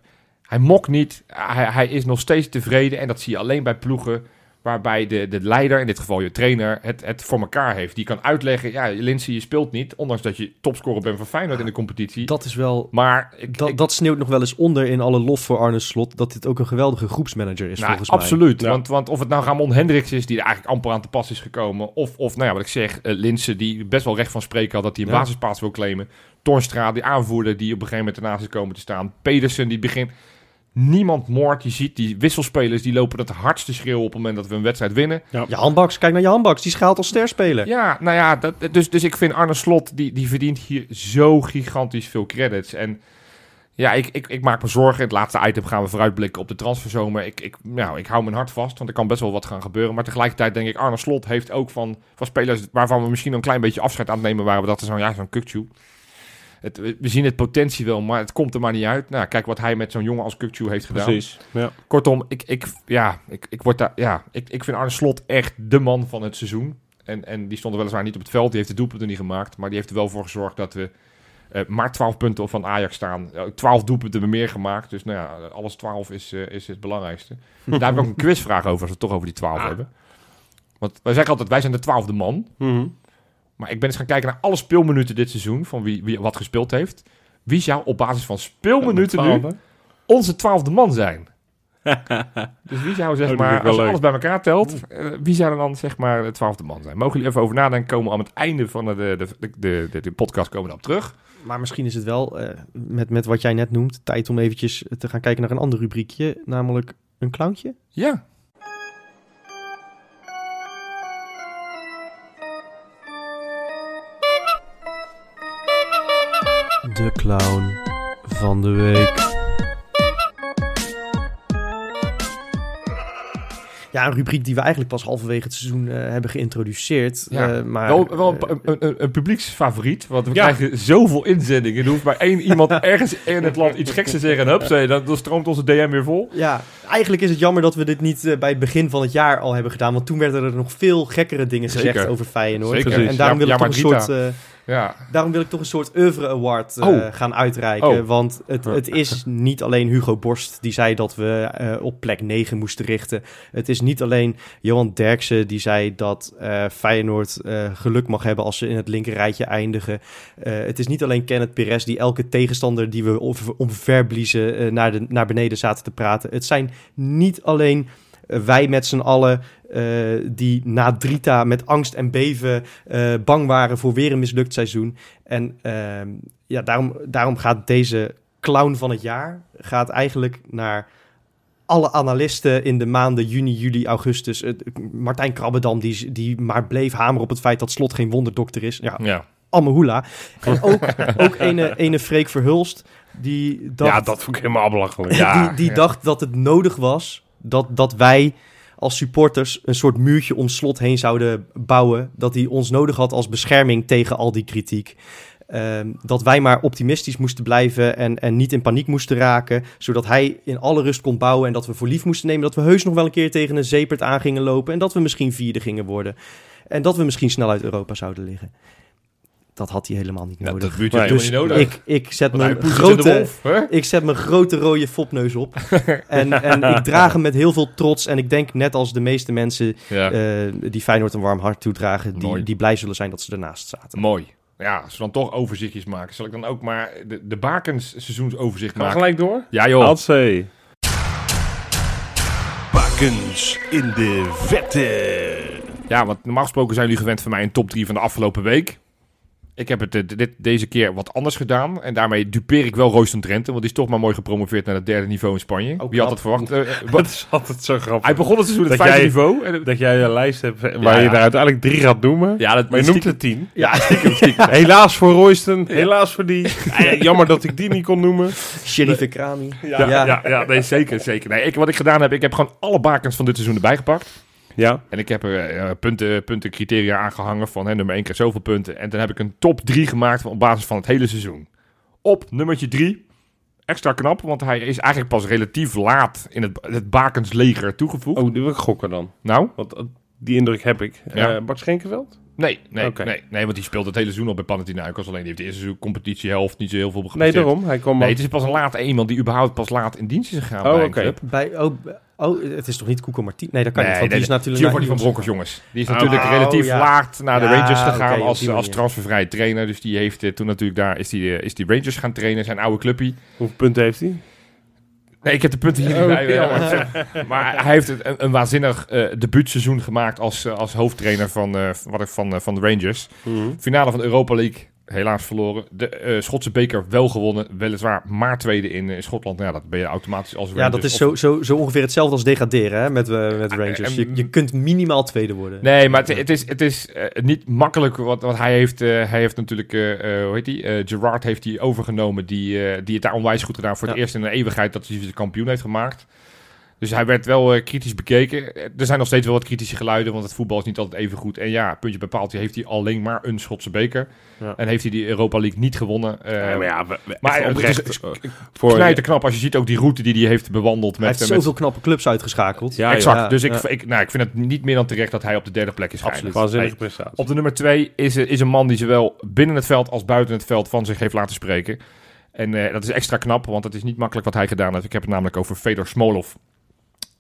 Hij mokt niet. Hij, hij is nog steeds tevreden. En dat zie je alleen bij ploegen waarbij de, de leider, in dit geval je trainer, het, het voor elkaar heeft. Die kan uitleggen, ja, Lindsay, je speelt niet. Ondanks dat je topscorer bent van Feyenoord in de competitie. Dat is wel... maar ik, Dat, ik- dat sneeuwt nog wel eens onder in alle lof voor Arne Slot. Dat dit ook een geweldige groepsmanager is, nou, volgens mij. absoluut. Ja. Want, want of het nou Ramon Hendricks is, die er eigenlijk amper aan te pas is gekomen. Of, of nou ja, wat ik zeg, uh, Linse, die best wel recht van spreken had dat hij een Ja. basisplaats wil claimen. Torstra, die aanvoerder, die op een gegeven moment ernaast is komen te staan. Pedersen, die begint... Niemand moord. Je ziet die wisselspelers, die lopen het hardste schreeuwen op het moment dat we een wedstrijd winnen. Jan Baks, kijk naar Jan Baks. Die schaalt als sterspeler. Ja, nou ja, dat, dus, dus ik vind Arne Slot, die, die verdient hier zo gigantisch veel credits. En ja, ik, ik, ik maak me zorgen. In het laatste item gaan we vooruitblikken op de transferzomer. Ik, ik, nou, ik hou mijn hart vast, want er kan best wel wat gaan gebeuren. Maar tegelijkertijd denk ik, Arne Slot heeft ook van, van spelers waarvan we misschien een klein beetje afscheid aan het nemen waren. We dachten zo'n, ja, zo'n Kukcu. Het, we zien het potentie wel, maar het komt er maar niet uit. Nou, kijk wat hij met zo'n jongen als Kukcu heeft gedaan. Precies. Ja. Kortom, ik, ik, ja, ik, ik, word daar, ja, ik, ik vind Arne Slot echt de man van het seizoen. En, en die stond er weliswaar niet op het veld. Die heeft de doelpunten niet gemaakt. Maar die heeft er wel voor gezorgd dat we eh, maar 12 punten van Ajax staan. Eh, 12 doelpunten hebben we meer gemaakt. Dus nou ja, alles 12 is, eh, is het belangrijkste. [laughs] Daar heb ik ook een quizvraag over als we het toch over die 12 Ah. hebben. Want wij zeggen altijd, wij zijn de twaalfde man. Mhm. Maar ik ben eens gaan kijken naar alle speelminuten dit seizoen. Van wie, wie wat gespeeld heeft. Wie zou op basis van speelminuten nu onze twaalfde man zijn. [laughs] dus wie zou zeg Oh, maar, als je alles bij elkaar telt, eh, wie zou er dan zeg maar de twaalfde man zijn? Mogen jullie even over nadenken, komen we aan het einde van de, de, de, de, podcast komen we dan op terug. Maar misschien is het wel, eh, met, met wat jij net noemt, tijd om eventjes te gaan kijken naar een ander rubriekje. Namelijk een clowntje. Ja. De clown van de week. Ja, een rubriek die we eigenlijk pas halverwege het seizoen eh, hebben geïntroduceerd. Ja, Eh, maar, wel wel een, een, een, een publieksfavoriet, want we Ja. krijgen zoveel inzendingen. Er hoeft maar één iemand [laughs] ergens in het land iets geks te zeggen en hup, dan, dan stroomt onze DM weer vol. ja, eigenlijk is het jammer dat we dit niet eh, bij het begin van het jaar al hebben gedaan. Want toen werden er nog veel gekkere dingen gezegd Zeker. over Feyenoord. Zeker. En, en daarom, Ja, wil ik ja, toch een soort, eh, Ja, daarom wil ik toch een soort oeuvre award eh, Oh. gaan uitreiken. Oh. Want het, het is niet alleen Hugo Borst die zei dat we eh, op plek 9 moesten richten. Het is niet alleen Johan Derksen die zei dat eh, Feyenoord geluk mag hebben als ze in het linker rijtje eindigen. Het is niet alleen Kenneth Perez die elke tegenstander die we omverbliezen naar, de, naar beneden zaten te praten. Het zijn niet alleen wij met z'n allen eh, die na Drita met angst en beven eh, bang waren voor weer een mislukt seizoen. En ehm, ja, daarom, daarom gaat deze clown van het jaar gaat eigenlijk naar alle analisten in de maanden juni, juli, augustus. Martijn Krabbedam, die, die maar bleef hameren op het feit dat Slot geen wonderdokter is. Ja, ja. Amahula. En [laughs] ook, ook ene, ene Freek Verhulst, die dacht, Ja, dat vond ik helemaal belachelijk. [laughs] Ja. die, die ja. dacht dat het nodig was dat, dat wij als supporters een soort muurtje om slot heen zouden bouwen. Dat hij ons nodig had als bescherming tegen al die kritiek. Ehm, dat wij maar optimistisch moesten blijven en, en niet in paniek moesten raken. Zodat hij in alle rust kon bouwen en dat we voor lief moesten nemen. Dat we heus nog wel een keer tegen een zeepert aan gingen lopen. En dat we misschien vierde gingen worden. En dat we misschien snel uit Europa zouden liggen. Dat had hij helemaal niet Ja, nodig. dat buurt Nee, helemaal dus niet nodig. ik, ik zet mijn grote, wolf, ik zet mijn grote rode fopneus op. [laughs] en, en ik draag hem met heel veel trots. En ik denk net als de meeste mensen Ja, eh, die Feyenoord een warm hart toedragen... Die, Mooi. die blij zullen zijn dat ze ernaast zaten. mooi. Ja, als we dan toch overzichtjes maken, zal ik dan ook maar de, de Bakens seizoensoverzicht Gaan maken? gelijk door? Ja joh. Hatsé. Bakens in de vette. Ja, want normaal gesproken zijn jullie gewend van mij een top 3 van de afgelopen week. Ik heb het eh, dit, deze keer wat anders gedaan. En daarmee dupeer ik wel Royston Drenthe. Want die is toch maar mooi gepromoveerd naar het derde niveau in Spanje. Oh, Wie had het verwacht? Eh, eh, [laughs] Dat is altijd zo grappig. hij begon het seizoen het Dat vijfde jij- niveau. En, Dat jij een lijst hebt waar Ja, je ja. er uiteindelijk drie gaat noemen. ja, dat, Maar je noemt er tien. Ja, stiekem, [laughs] stiekem. Helaas voor Royston, helaas voor die. [laughs] Jammer dat ik die niet kon noemen. Sheriff Krami. Ja, ja. Ja, nee, zeker, zeker. Nee, ik, wat ik gedaan heb, ik heb gewoon alle bakens van dit seizoen erbij gepakt. Ja, En ik heb er eh, punten, punten, criteria aangehangen van hè, nummer 1 keer zoveel punten. En dan heb ik een top 3 gemaakt op basis van het hele seizoen. Op nummertje 3, extra knap, want hij is eigenlijk pas relatief laat in het, het Bakens leger toegevoegd. oh, die wil ik gokken dan. Nou, Want eh, die indruk heb ik. Ja. Eh, Bart Schenkenveld? nee, nee, nee, nee, want die speelt het hele seizoen al bij Panathinaikos. Alleen die heeft de eerste seizoen competitiehelft niet zo heel veel Nee, gepresteerd. daarom. Hij kwam Nee, het is pas een laat iemand die überhaupt pas laat in dienst is gegaan Oh, bij een oké. club. Bij, oh, oh, het is toch niet Koeko Martin? Nee, dat kan Nee, niet. Want nee, die is natuurlijk... Giovanni van Bronckhorst, jongens. Die is Oh, natuurlijk oh, relatief ja. laat naar de Ja, Rangers gegaan als, die als transfervrije trainer. Dus die heeft eh, toen natuurlijk daar, is die, eh, is die Rangers gaan trainen, zijn oude clubpie. Hoeveel punten heeft hij? Nee, ik heb de punten hier niet Oh, bij. ja. maar, [laughs] maar hij heeft een, een waanzinnig eh debuutseizoen gemaakt als, als hoofdtrainer van, eh, wat ik- van, van de Rangers. Finale van de Europa League, helaas verloren. De eh, Schotse beker wel gewonnen, weliswaar maar tweede in eh, Schotland. Nou, ja, dat ben je automatisch als Rangers. Ja, dat is zo, zo, zo ongeveer hetzelfde als degraderen hè, met, eh, met Ah, Rangers. Je, je kunt minimaal tweede worden. Nee, maar het, het is, het is niet makkelijk. Wat, wat hij heeft, hij heeft natuurlijk, hoe heet die? Gerard heeft hij overgenomen, die, die het daar onwijs goed gedaan voor het Ja. eerst in een eeuwigheid dat hij de kampioen heeft gemaakt. Dus hij werd wel eh, kritisch bekeken. Eh, Er zijn nog steeds wel wat kritische geluiden, want het voetbal is niet altijd even goed. En ja, puntje bepaald, heeft hij alleen maar een Schotse beker. Ja. En heeft hij die Europa League niet gewonnen. Eh, Ja, maar ja, we, we- maar echt het oprecht, is- eh, voor knijter knap als je ziet ook die route die hij heeft bewandeld. Hij Met, met, zoveel knappe clubs uitgeschakeld. Ja, exact. ja, dus ik, ja. ik, nou, ik vind het niet meer dan terecht dat hij op de derde plek is waanzinnige prestatie. Op de nummer twee is, er- is een man die zowel binnen het veld als buiten het veld van zich heeft laten spreken. En eh, dat is extra knap, want het is niet makkelijk wat hij gedaan heeft. Ik heb het namelijk over Fedor Smolov.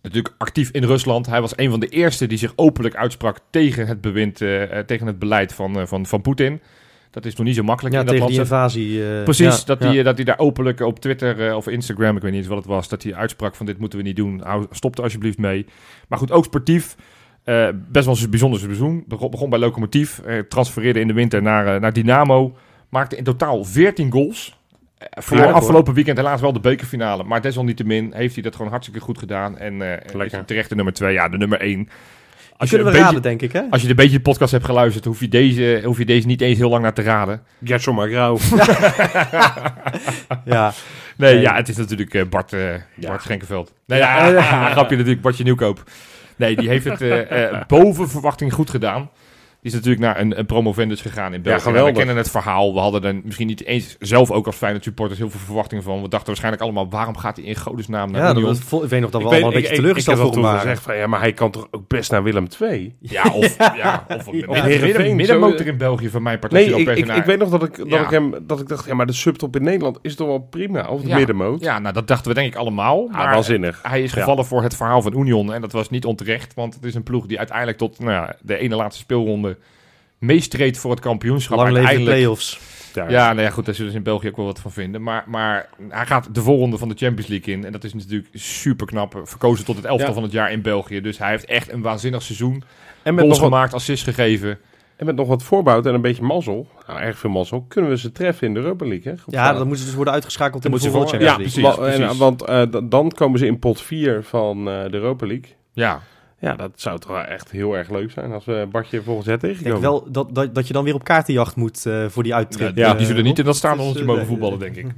Natuurlijk actief in Rusland. Hij was een van de eerste die zich openlijk uitsprak tegen het bewind, eh, eh, tegen het beleid van, eh, van, van Poetin. Dat is nog niet zo makkelijk Ja, in dat tegen land. die invasie. Precies, ja, dat, ja. hij, dat hij daar openlijk op Twitter of Instagram, ik weet niet eens wat het was, dat hij uitspraak van dit moeten we niet doen. Hou, stop er alsjeblieft mee. Maar goed, ook sportief. best wel een bijzonder seizoen. Begon, begon bij Lokomotief, transfereerde in de winter naar, naar Dynamo. Maakte in totaal 14 goals. Eh, voor Aardig, hoor. afgelopen weekend helaas wel de bekerfinale. Maar desalniettemin heeft hij dat gewoon hartstikke goed gedaan. En eh Lekker. is hij terecht de nummer 2. Ja, de nummer 1. Als je, we een raden, denk ik, hè? als je een beetje de podcast hebt geluisterd, hoef je deze, hoef je deze niet eens heel lang naar te raden. Gertson maar grauw. Ja, Nee, Nee. ja, het is natuurlijk eh, Bart, eh Ja. Bart Schenkenveld. Nee, ja, [laughs] grapje natuurlijk, Bartje Nieuwkoop. Nee, die heeft het boven verwachting goed gedaan. Die is natuurlijk naar een, een promovendus gegaan in België. geweldig. we kennen het verhaal. We hadden er misschien niet eens zelf ook als Feyenoord supporters heel veel verwachtingen van. We dachten waarschijnlijk allemaal, waarom gaat hij in godesnaam naar ja Union? ik weet nog dat we Ik allemaal weet- een beetje ik- teleurgesteld ik heb waren. gezegd van, ja, maar hij kan toch ook best naar Willem II? Ja, of, ja, of [laughs] Heerenveen, midden- middenmotor in België van mijn partij. Nee, ik, ik, ik weet nog dat ik, dat Ja. ik hem dat ik dacht, ja, maar de subtop in Nederland is toch wel prima, of de Ja. middenmoot. Ja, nou dat dachten we denk ik allemaal. Ja, Maar waanzinnig. hij is Ja. gevallen voor het verhaal van Union. En dat was niet onterecht. Want het is een ploeg die uiteindelijk tot nou ja, de ene laatste speelronde meestreed voor het kampioenschap. Lang leven play-offs. Ja, Ja, nou ja, goed, daar zullen ze in België ook wel wat van vinden. Maar, maar hij gaat de voorronde van de Champions League in. En dat is natuurlijk super knap. Verkozen tot het elftal Ja. van het jaar in België. Dus hij heeft echt een waanzinnig seizoen. En met, Goals nog wat, gemaakt, assists gegeven. en met nog wat voorbouw en een beetje mazzel, nou, erg veel mazzel, kunnen we ze treffen in de Europa League. Hè? Ja, dan moeten ze dus worden uitgeschakeld in Dan de moeten ze volgende ja, precies. en, want eh, dan komen ze in pot 4 van eh, de Europa League. Ja, Ja, dat zou toch wel echt heel erg leuk zijn als we Bartje volgens het Ik denk tegenkomen. wel dat, dat, dat je dan weer op kaartenjacht moet eh, voor die uittrip. ja, Eh, die zullen niet in dat stadionnetje eh, mogen voetballen, denk ik. [laughs]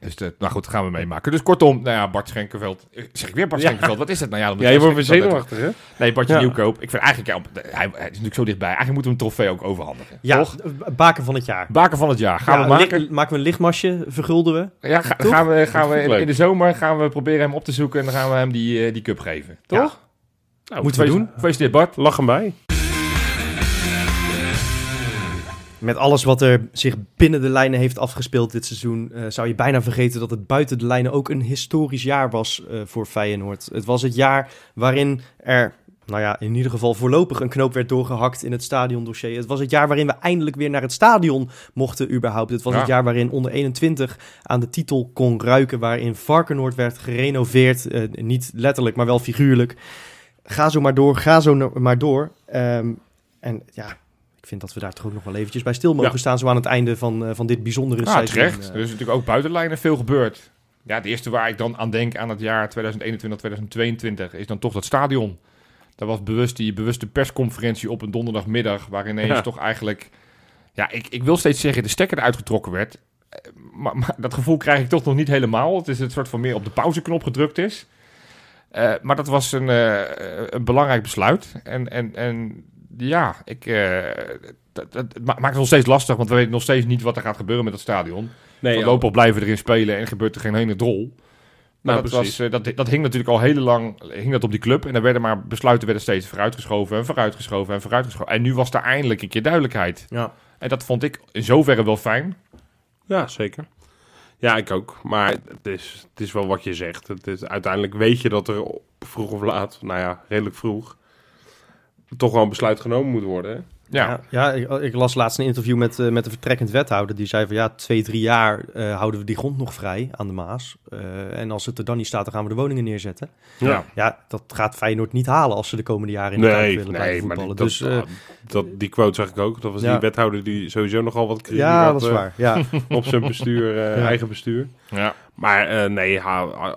Dus dat, nou goed, dat gaan we meemaken. Dus kortom, nou ja, Bart Schenkenveld. Eh, Zeg ik weer Bart Ja. Schenkenveld? Wat is het nou? Ja, dan moet Ja, je wordt weer zenuwachtig, hè? Nee, Bartje Ja. Nieuwkoop. Ik vind eigenlijk, ja, hij, hij is natuurlijk zo dichtbij. Eigenlijk moeten we een trofee ook overhandigen. Ja, Toch? eh, baken van het jaar. Baken van het jaar. Gaan Ja, we maken? maken we een lichtmasje, vergulden we. Ja, ga- gaan we, gaan we Dat in, de zomer gaan we proberen hem op te zoeken en dan gaan we hem die, eh, die cup geven. Toch? Nou, Moeten we doen. Gefeliciteerd Bart. Lach hem bij. Met alles wat er zich binnen de lijnen heeft afgespeeld dit seizoen, eh, zou je bijna vergeten dat het buiten de lijnen ook een historisch jaar was eh, voor Feyenoord. Het was het jaar waarin er, nou ja, in ieder geval voorlopig een knoop werd doorgehakt in het stadiondossier. Het was het jaar waarin we eindelijk weer naar het stadion mochten überhaupt. Het was Ja. het jaar waarin onder 21 aan de titel kon ruiken, waarin Varkenoord werd gerenoveerd. eh, niet letterlijk, maar wel figuurlijk. Ga zo maar door, ga zo maar door. Ehm, en ja, ik vind dat we daar toch ook nog wel eventjes bij stil mogen Ja. staan, zo aan het einde van, eh, van dit bijzondere Ja, seizoen. terecht. Eh, Er is natuurlijk ook buiten de lijnen veel gebeurd. Ja, het eerste waar ik dan aan denk aan het jaar 2021-2022 is dan toch dat stadion. Dat was bewust die bewuste persconferentie op een donderdagmiddag, waar ineens Ja. toch eigenlijk, ja, ik, ik wil steeds zeggen, de stekker eruit getrokken werd. Eh, Maar, maar dat gevoel krijg ik toch nog niet helemaal. Het is het soort van meer op de pauzeknop gedrukt is. Eh, maar dat was een, eh, een belangrijk besluit. En, en, en ja, ik, eh, dat, dat, maakt het nog steeds lastig, want we weten nog steeds niet wat er gaat gebeuren met het stadion. Nee, Voorlopig blijven we erin spelen en gebeurt er geen hele drol. Maar Nou, dat, was, dat, dat hing natuurlijk al heel lang hing dat op die club. En er werden maar besluiten werden steeds vooruitgeschoven en vooruitgeschoven en vooruitgeschoven. En nu was daar eindelijk een keer duidelijkheid. ja. En dat vond ik in zoverre wel fijn. Ja, zeker. Ja, ik ook. Maar het is, het is wel wat je zegt. Het is, uiteindelijk weet je dat er vroeg of laat, nou ja, redelijk vroeg, toch wel een besluit genomen moet worden. Ja, Ja, ik, ik las laatst een interview met, eh, met de vertrekkend wethouder. Die zei van ja, twee, drie jaar eh, houden we die grond nog vrij aan de Maas. Eh, en als het er dan niet staat, dan gaan we de woningen neerzetten. ja. Ja, dat gaat Feyenoord niet halen als ze de komende jaren in de Nee, willen nee, blijven maar voetballen. die, dus dat, eh, dat, die quote zag ik ook. Dat was Ja. die wethouder die sowieso nogal wat kritiek ja, had dat is eh, waar. Ja. [laughs] op zijn bestuur, eh, Ja. eigen bestuur. ja. Maar eh, nee,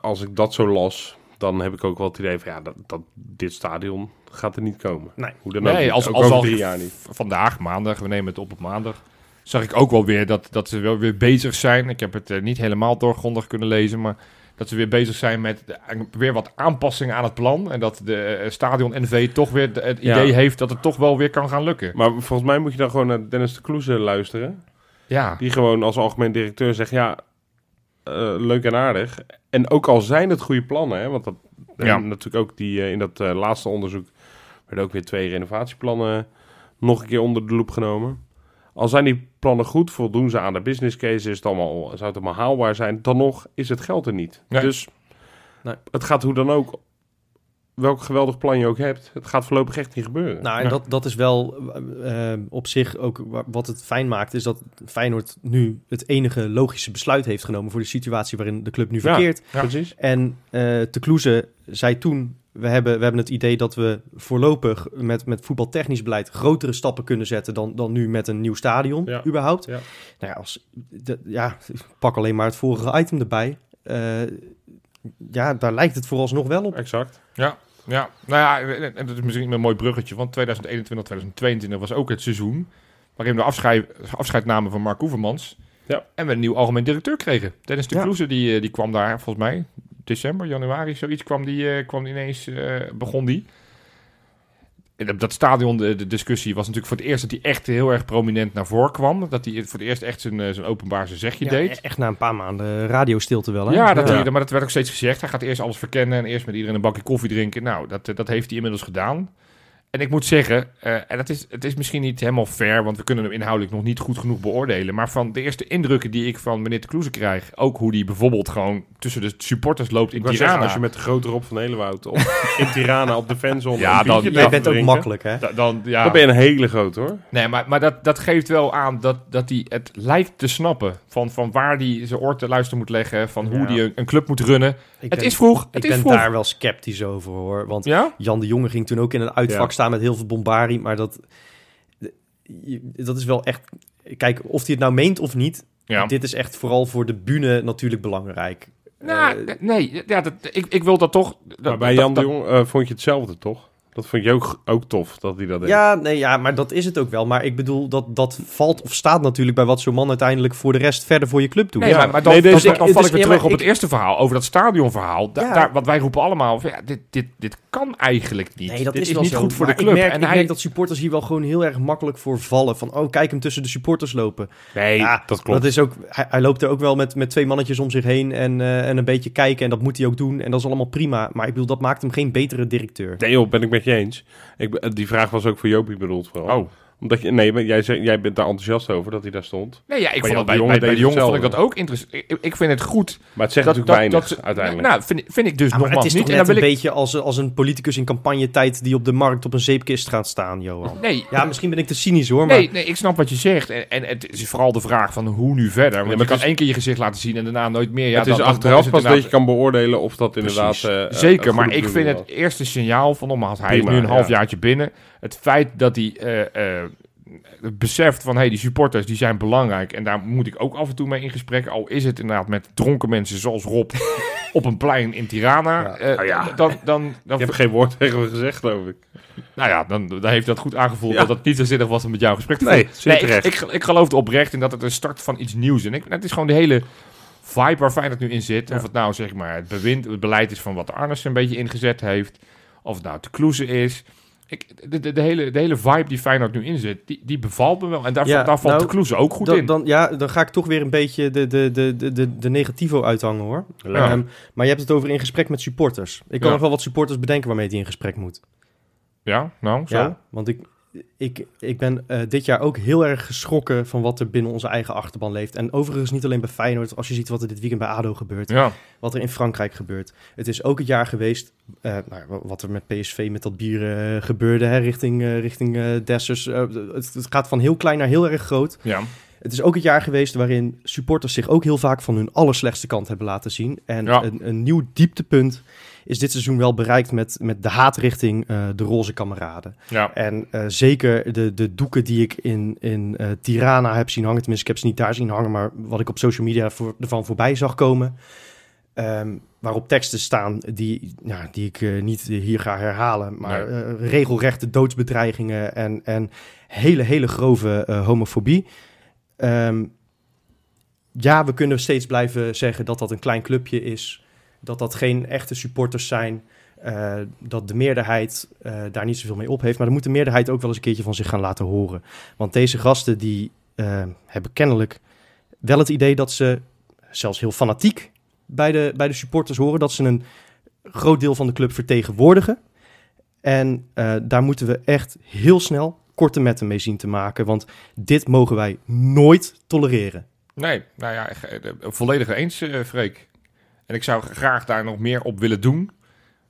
als ik dat zo las, dan heb ik ook wel het idee van ja, dat, dat dit stadion gaat er niet komen. Nee. Hoe dan ook Nee, als, Ook als over al drie jaar niet. vandaag, maandag, we nemen het op op maandag, zag ik ook wel weer dat, dat ze wel weer bezig zijn. Ik heb het eh, niet helemaal doorgrondig kunnen lezen, maar dat ze weer bezig zijn met de- weer wat aanpassingen aan het plan. En dat de eh, stadion NV toch weer de- het Ja. idee heeft dat het toch wel weer kan gaan lukken. Maar volgens mij moet je dan gewoon naar Dennis de Kloeze luisteren. Ja, Die gewoon als algemeen directeur zegt, ja, eh, leuk en aardig. En ook al zijn het goede plannen, hè, want dat Ja. natuurlijk ook die, eh, in dat eh, laatste onderzoek werden ook weer twee renovatieplannen nog een keer onder de loep genomen. Al zijn die plannen goed, voldoen ze aan de business case, is het allemaal, zou het allemaal haalbaar zijn, dan nog is het geld er niet. Nee. Dus Nee. het gaat hoe dan ook, welk geweldig plan je ook hebt, het gaat voorlopig echt niet gebeuren. Nou, en Ja. dat, dat is wel eh, eh, op zich ook wa- wat het fijn maakt, is dat Feyenoord nu het enige logische besluit heeft genomen voor de situatie waarin de club nu verkeert. Ja. Precies. En eh Te Kloeze zei toen, we hebben, we hebben het idee dat we voorlopig met, met voetbaltechnisch beleid grotere stappen kunnen zetten dan, dan nu met een nieuw stadion Ja. überhaupt. Ja. Nou ja, als, de, ja, ik pak alleen maar het vorige item erbij. Eh, ja, daar lijkt het vooralsnog wel op. Exact. Ja. Ja, nou ja, en, dat is misschien een mooi bruggetje, want 2021, 2022 was ook het seizoen waarin we afscheid, afscheid namen van Mark Oevermans. Ja. En we een nieuw algemeen directeur kregen. Dennis de Ja. Kloeze, die, eh, die kwam daar volgens mij december, januari, zoiets kwam die, eh, kwam die ineens, eh, begon die. Dat stadion, de, de discussie was natuurlijk voor het eerst dat hij echt heel erg prominent naar voren kwam. Dat hij voor het eerst echt zijn, eh, zijn openbaar zijn zegje Ja, deed. e- echt na een paar maanden radiostilte wel, hè? Ja, dat, Ja. maar dat werd ook steeds gezegd. Hij gaat eerst alles verkennen en eerst met iedereen een bakje koffie drinken. Nou, dat, eh, dat heeft hij inmiddels gedaan. En ik moet zeggen, eh, en dat is, het is misschien niet helemaal fair, want we kunnen hem inhoudelijk nog niet goed genoeg beoordelen. Maar van de eerste indrukken die ik van meneer de Kloeze krijg, ook hoe die bijvoorbeeld gewoon tussen de supporters loopt in Ik wou zeggen, Tirana. als je met de grote Rob van Helenwoud op, [laughs] in Tirana op de fanzone Ja, dan- loopt bent ook makkelijk, hè? Da- dan, ja. Dan ben je een hele grote hoor. Nee, maar, maar dat, dat geeft wel aan dat, dat hij het lijkt te snappen. Van, van waar hij zijn oor te luisteren moet leggen. Van hoe Ja. hij een, een club moet runnen. Ik het ben- is vroeg. Ik Het is ben vroeg. daar wel sceptisch over, hoor. Want Ja? Jan de Jonge ging toen ook in een uitvak Ja. Staan met heel veel bombarie. Maar dat, dat is wel echt... Kijk, of hij het nou meent of niet... Ja. Dit is echt vooral voor de bühne natuurlijk belangrijk. Nou, Eh, nee, ja, dat, ik, ik wil dat toch. Dat, Maar bij dat- Jan de Jong eh, vond je hetzelfde toch? Dat vond je ook, ook tof dat hij dat deed. ja, nee, ja, maar dat is het ook wel. Maar ik bedoel, dat, dat valt of staat natuurlijk bij wat zo'n man uiteindelijk voor de rest verder voor je club doet. Nee, Ja. maar, maar dan, Nee, deze- dan, dan val dus- ik weer ja, terug op ik- het eerste verhaal, over dat stadionverhaal. Da, Ja. daar, wat wij roepen allemaal, van, ja, dit, dit, dit kan eigenlijk niet. Nee, dat dit is, is, wel niet zo. goed voor de club. Ik merk, en ik hij, merk dat supporters hier wel gewoon heel erg makkelijk voor vallen. Van, oh, kijk hem tussen de supporters lopen. Nee, Ja, dat klopt. Dat is ook, hij, hij loopt er ook wel met, met twee mannetjes om zich heen en, eh, en een beetje kijken. En dat moet hij ook doen. En dat is allemaal prima. Maar ik bedoel, dat maakt hem geen betere directeur. Nee joh, ben ik met je eens. Ik, die vraag was ook voor Jopie bedoeld vooral. Oh. Omdat je, nee, maar jij, zei- jij bent daar enthousiast over dat hij daar stond. Nee, ja, ik Maar vond bij, bij, bij de jongen vond ik dat ook interessant. Ik, ik vind het goed. Maar het zegt dat, natuurlijk dat, weinig dat, uiteindelijk. Nou, vind, ik- vind ik dus maar nogmaals het is niet. net een ik, beetje als, als een politicus in campagnetijd die op de markt op een zeepkist gaat staan, Johan. nee, Ja, misschien ben ik te cynisch hoor, maar... Nee, nee, ik snap wat je zegt. En, en het is vooral de vraag van hoe nu verder. Want maar je kan is- één keer je gezicht laten zien en daarna nooit meer. Ja, het is achteraf pas dat je kan beoordelen of dat inderdaad... Eh, eh, Zeker, een maar ik vind het eerste signaal van nogmaals, hij is nu een half ja. jaartje binnen. Het feit dat hij eh, eh, beseft van hey, die supporters die zijn belangrijk en daar moet ik ook af en toe mee in gesprek. Al is het inderdaad met dronken mensen zoals Rob [laughs] op een plein in Tirana. Ja. Eh, Nou ja. Dan, dan, dan, was. Je hebt geen woord tegen me gezegd, geloof ik. nou ja, dan, dan heeft dat goed aangevoeld Ja. dat het niet zo zinnig was om met jou gesprek te Nee, voeren. ik, terecht. ik, ik geloof er oprecht in dat het een start van iets nieuws is. En ik, het is gewoon de hele vibe waar Feyenoord nu in zit. Of het nou zeg maar het, bewind, het beleid is van wat Arnes een beetje ingezet heeft. Of het nou te kloeze is. Ik, de, de, de, hele, de hele vibe die Feyenoord nu in zit, die, die bevalt me wel. En daar, Ja, daar valt nou, de kloeze ook goed dan, in. Dan, ja, dan ga ik toch weer een beetje de, de, de, de, de, negativo uithangen hoor. Ja. Ehm, maar je hebt het over in gesprek met supporters. Ik kan Ja. nog wel wat supporters bedenken waarmee hij in gesprek moet. ja, nou, zo. Ja, want ik, ik, ik ben eh, dit jaar ook heel erg geschrokken van wat er binnen onze eigen achterban leeft. En overigens niet alleen bij Feyenoord, als je ziet wat er dit weekend bij ADO gebeurt, Ja. wat er in Frankrijk gebeurt. Het is ook het jaar geweest, eh, nou, wa- wat er met PSV met dat bier eh, gebeurde, hè, richting, richting Dessers. Het, het gaat van heel klein naar heel erg groot. ja. Het is ook het jaar geweest waarin supporters zich ook heel vaak van hun allerslechtste kant hebben laten zien. En Ja. een, een nieuw dieptepunt is dit seizoen wel bereikt met, met de haat richting eh, de roze kameraden. ja. En eh, zeker de, de doeken die ik in, in eh, Tirana heb zien hangen, tenminste ik heb ze niet daar zien hangen, maar wat ik op social media voor, ervan voorbij zag komen. ehm, waarop teksten staan die, ja, die ik niet hier ga herhalen, maar regelrechte doodsbedreigingen en, en hele, hele grove homofobie. Ehm, ja, we kunnen steeds blijven zeggen dat dat een klein clubje is, dat dat geen echte supporters zijn. eh, dat de meerderheid eh, daar niet zoveel mee op heeft. Maar dan moet de meerderheid ook wel eens een keertje van zich gaan laten horen. Want deze gasten die eh, hebben kennelijk wel het idee dat ze zelfs heel fanatiek bij de, bij de supporters horen. Dat ze een groot deel van de club vertegenwoordigen. En daar moeten we echt heel snel korte metten mee zien te maken. Want dit mogen wij nooit tolereren. Nee, nou ja, volledig eens, Freek. En ik zou graag daar nog meer op willen doen.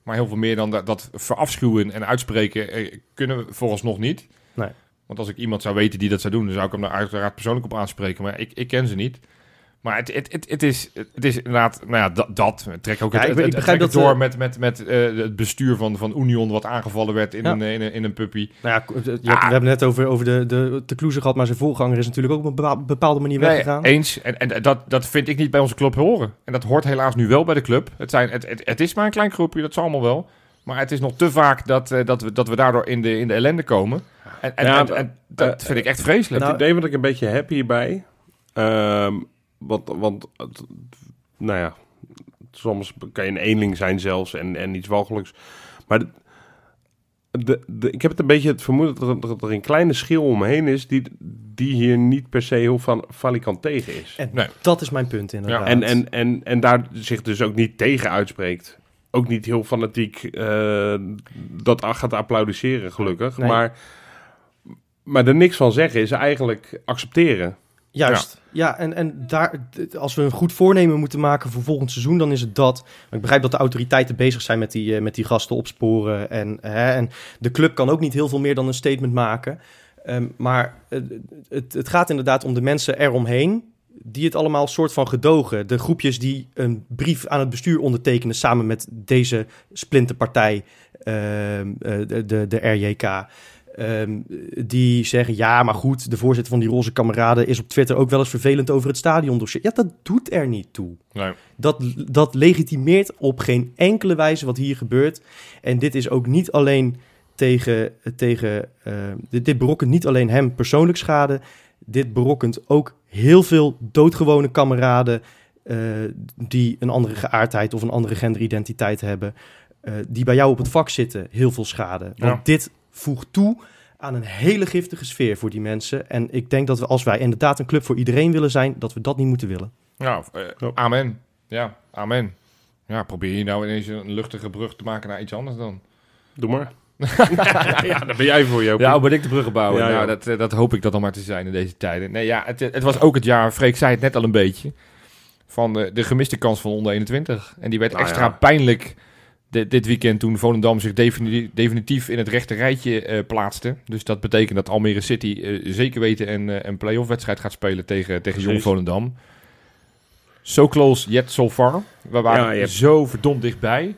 Maar heel veel meer dan dat, dat verafschuwen en uitspreken eh, kunnen we vooralsnog niet. Nee. Want als ik iemand zou weten die dat zou doen, dan zou ik hem daar uiteraard persoonlijk op aanspreken. Maar ik, ik ken ze niet. Maar het, het, het, het, is, het is inderdaad, nou ja, dat. dat. Trek ook Ja, het, ik- het, ik het- begrijp trek het dat, door eh, met, met, met eh, het bestuur van, van Union, wat aangevallen werd in, Ja. een, in, een, in een puppy. Nou ja, je hebt- Ah. we hebben net over, over de, de, de Kloeze gehad, maar zijn voorganger is natuurlijk ook op een bepa- bepaalde manier Nee, weggegaan. eens. En, en dat, dat vind ik niet bij onze club horen. En dat hoort helaas nu wel bij de club. Het, zijn, het, het, het is maar een klein groepje, dat is allemaal wel. Maar het is nog te vaak dat, eh, dat, we, dat we daardoor in de, in de ellende komen. En, en, Ja, en, en dat vind ik echt vreselijk. Nou, het idee wat ik een beetje heb hierbij. ehm, want, want nou ja, soms kan je een eenling zijn zelfs en, en iets walgelijks. Maar de, de, de- ik heb het een beetje het vermoeden dat er, dat er een kleine schil omheen is die, die hier niet per se heel van valikant tegen is. En Nee. dat is mijn punt inderdaad. En, en, en, en daar zich dus ook niet tegen uitspreekt. Ook niet heel fanatiek eh, dat gaat applaudisseren, gelukkig. Nee. Maar, maar er niks van zeggen is eigenlijk accepteren. Juist. Ja, en, en daar, als we een goed voornemen moeten maken voor volgend seizoen, dan is het dat. Maar ik begrijp dat de autoriteiten bezig zijn met die, eh, met die gasten opsporen. En, hè, en de club kan ook niet heel veel meer dan een statement maken. Ehm, maar het, het gaat inderdaad om de mensen eromheen. Die het allemaal soort van gedogen. De groepjes die een brief aan het bestuur ondertekenen samen met deze splinterpartij, ehm, eh, de, de, de RJK. Ehm, die zeggen, ja, maar goed, de voorzitter van die roze kameraden is op Twitter ook wel eens vervelend over het stadiondossier. Ja, dat doet er niet toe. Nee. Dat, dat legitimeert op geen enkele wijze wat hier gebeurt. En dit is ook niet alleen tegen, tegen eh, dit, dit berokkent niet alleen hem persoonlijk schade. Dit berokkent ook heel veel doodgewone kameraden eh, die een andere geaardheid of een andere genderidentiteit hebben. eh, die bij jou op het vak zitten, heel veel schade. Want Ja. dit voegt toe aan een hele giftige sfeer voor die mensen. En ik denk dat we, als wij inderdaad een club voor iedereen willen zijn, dat we dat niet moeten willen. Ja, eh, amen. Ja, amen. Ja, probeer je nou ineens een luchtige brug te maken naar iets anders dan. Doe maar. [laughs] ja, daar ben jij voor, Joop. Ja, ben ik de bruggen bouwen? Ja, nou, ja. dat, eh, dat hoop ik dat dan maar te zijn in deze tijden. Nee, ja, het, het was ook het jaar, Freek zei het net al een beetje, van de, de gemiste kans van onder 21. En die werd Nou extra ja. pijnlijk di- dit weekend toen Volendam zich defini- definitief in het rechte rijtje eh, plaatste. Dus dat betekent dat Almere City eh, zeker weten een, eh, een play-off wedstrijd gaat spelen tegen, tegen Jong. Volendam. So close yet so far. We waren Ja, je hebt- zo verdomd dichtbij.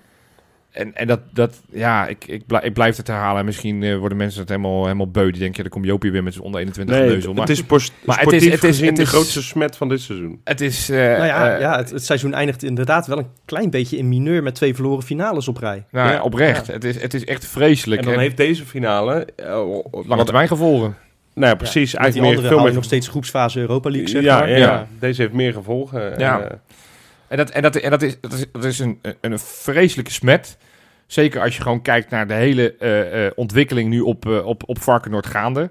En, en dat, dat, ja, ik, ik, blij- ik blijf het herhalen. Misschien eh, worden mensen het helemaal, helemaal beu. Die denken, ja, dan komt Joopie weer met zijn onder 21 Nee. Maar het is maar het is- het is- het de is- grootste smet van dit seizoen. het is... eh, nou ja, eh, ja het, het seizoen eindigt inderdaad wel een klein beetje in mineur met twee verloren finales op rij. nou, Ja, oprecht. Het, is, het is echt vreselijk. En dan En heeft deze finale... lange wat- termijn gevolgen. nou ja, precies. Eigenlijk meer, veel meer... nog steeds groepsfase Europa League, zeg ja, maar. ja, Ja. deze heeft meer gevolgen. Ja. En, En dat, en dat, en dat is, dat is, dat is een, een, een vreselijke smet. Zeker als je gewoon kijkt naar de hele eh, eh, ontwikkeling nu op, eh, op, op Varkenoord gaande. Ja,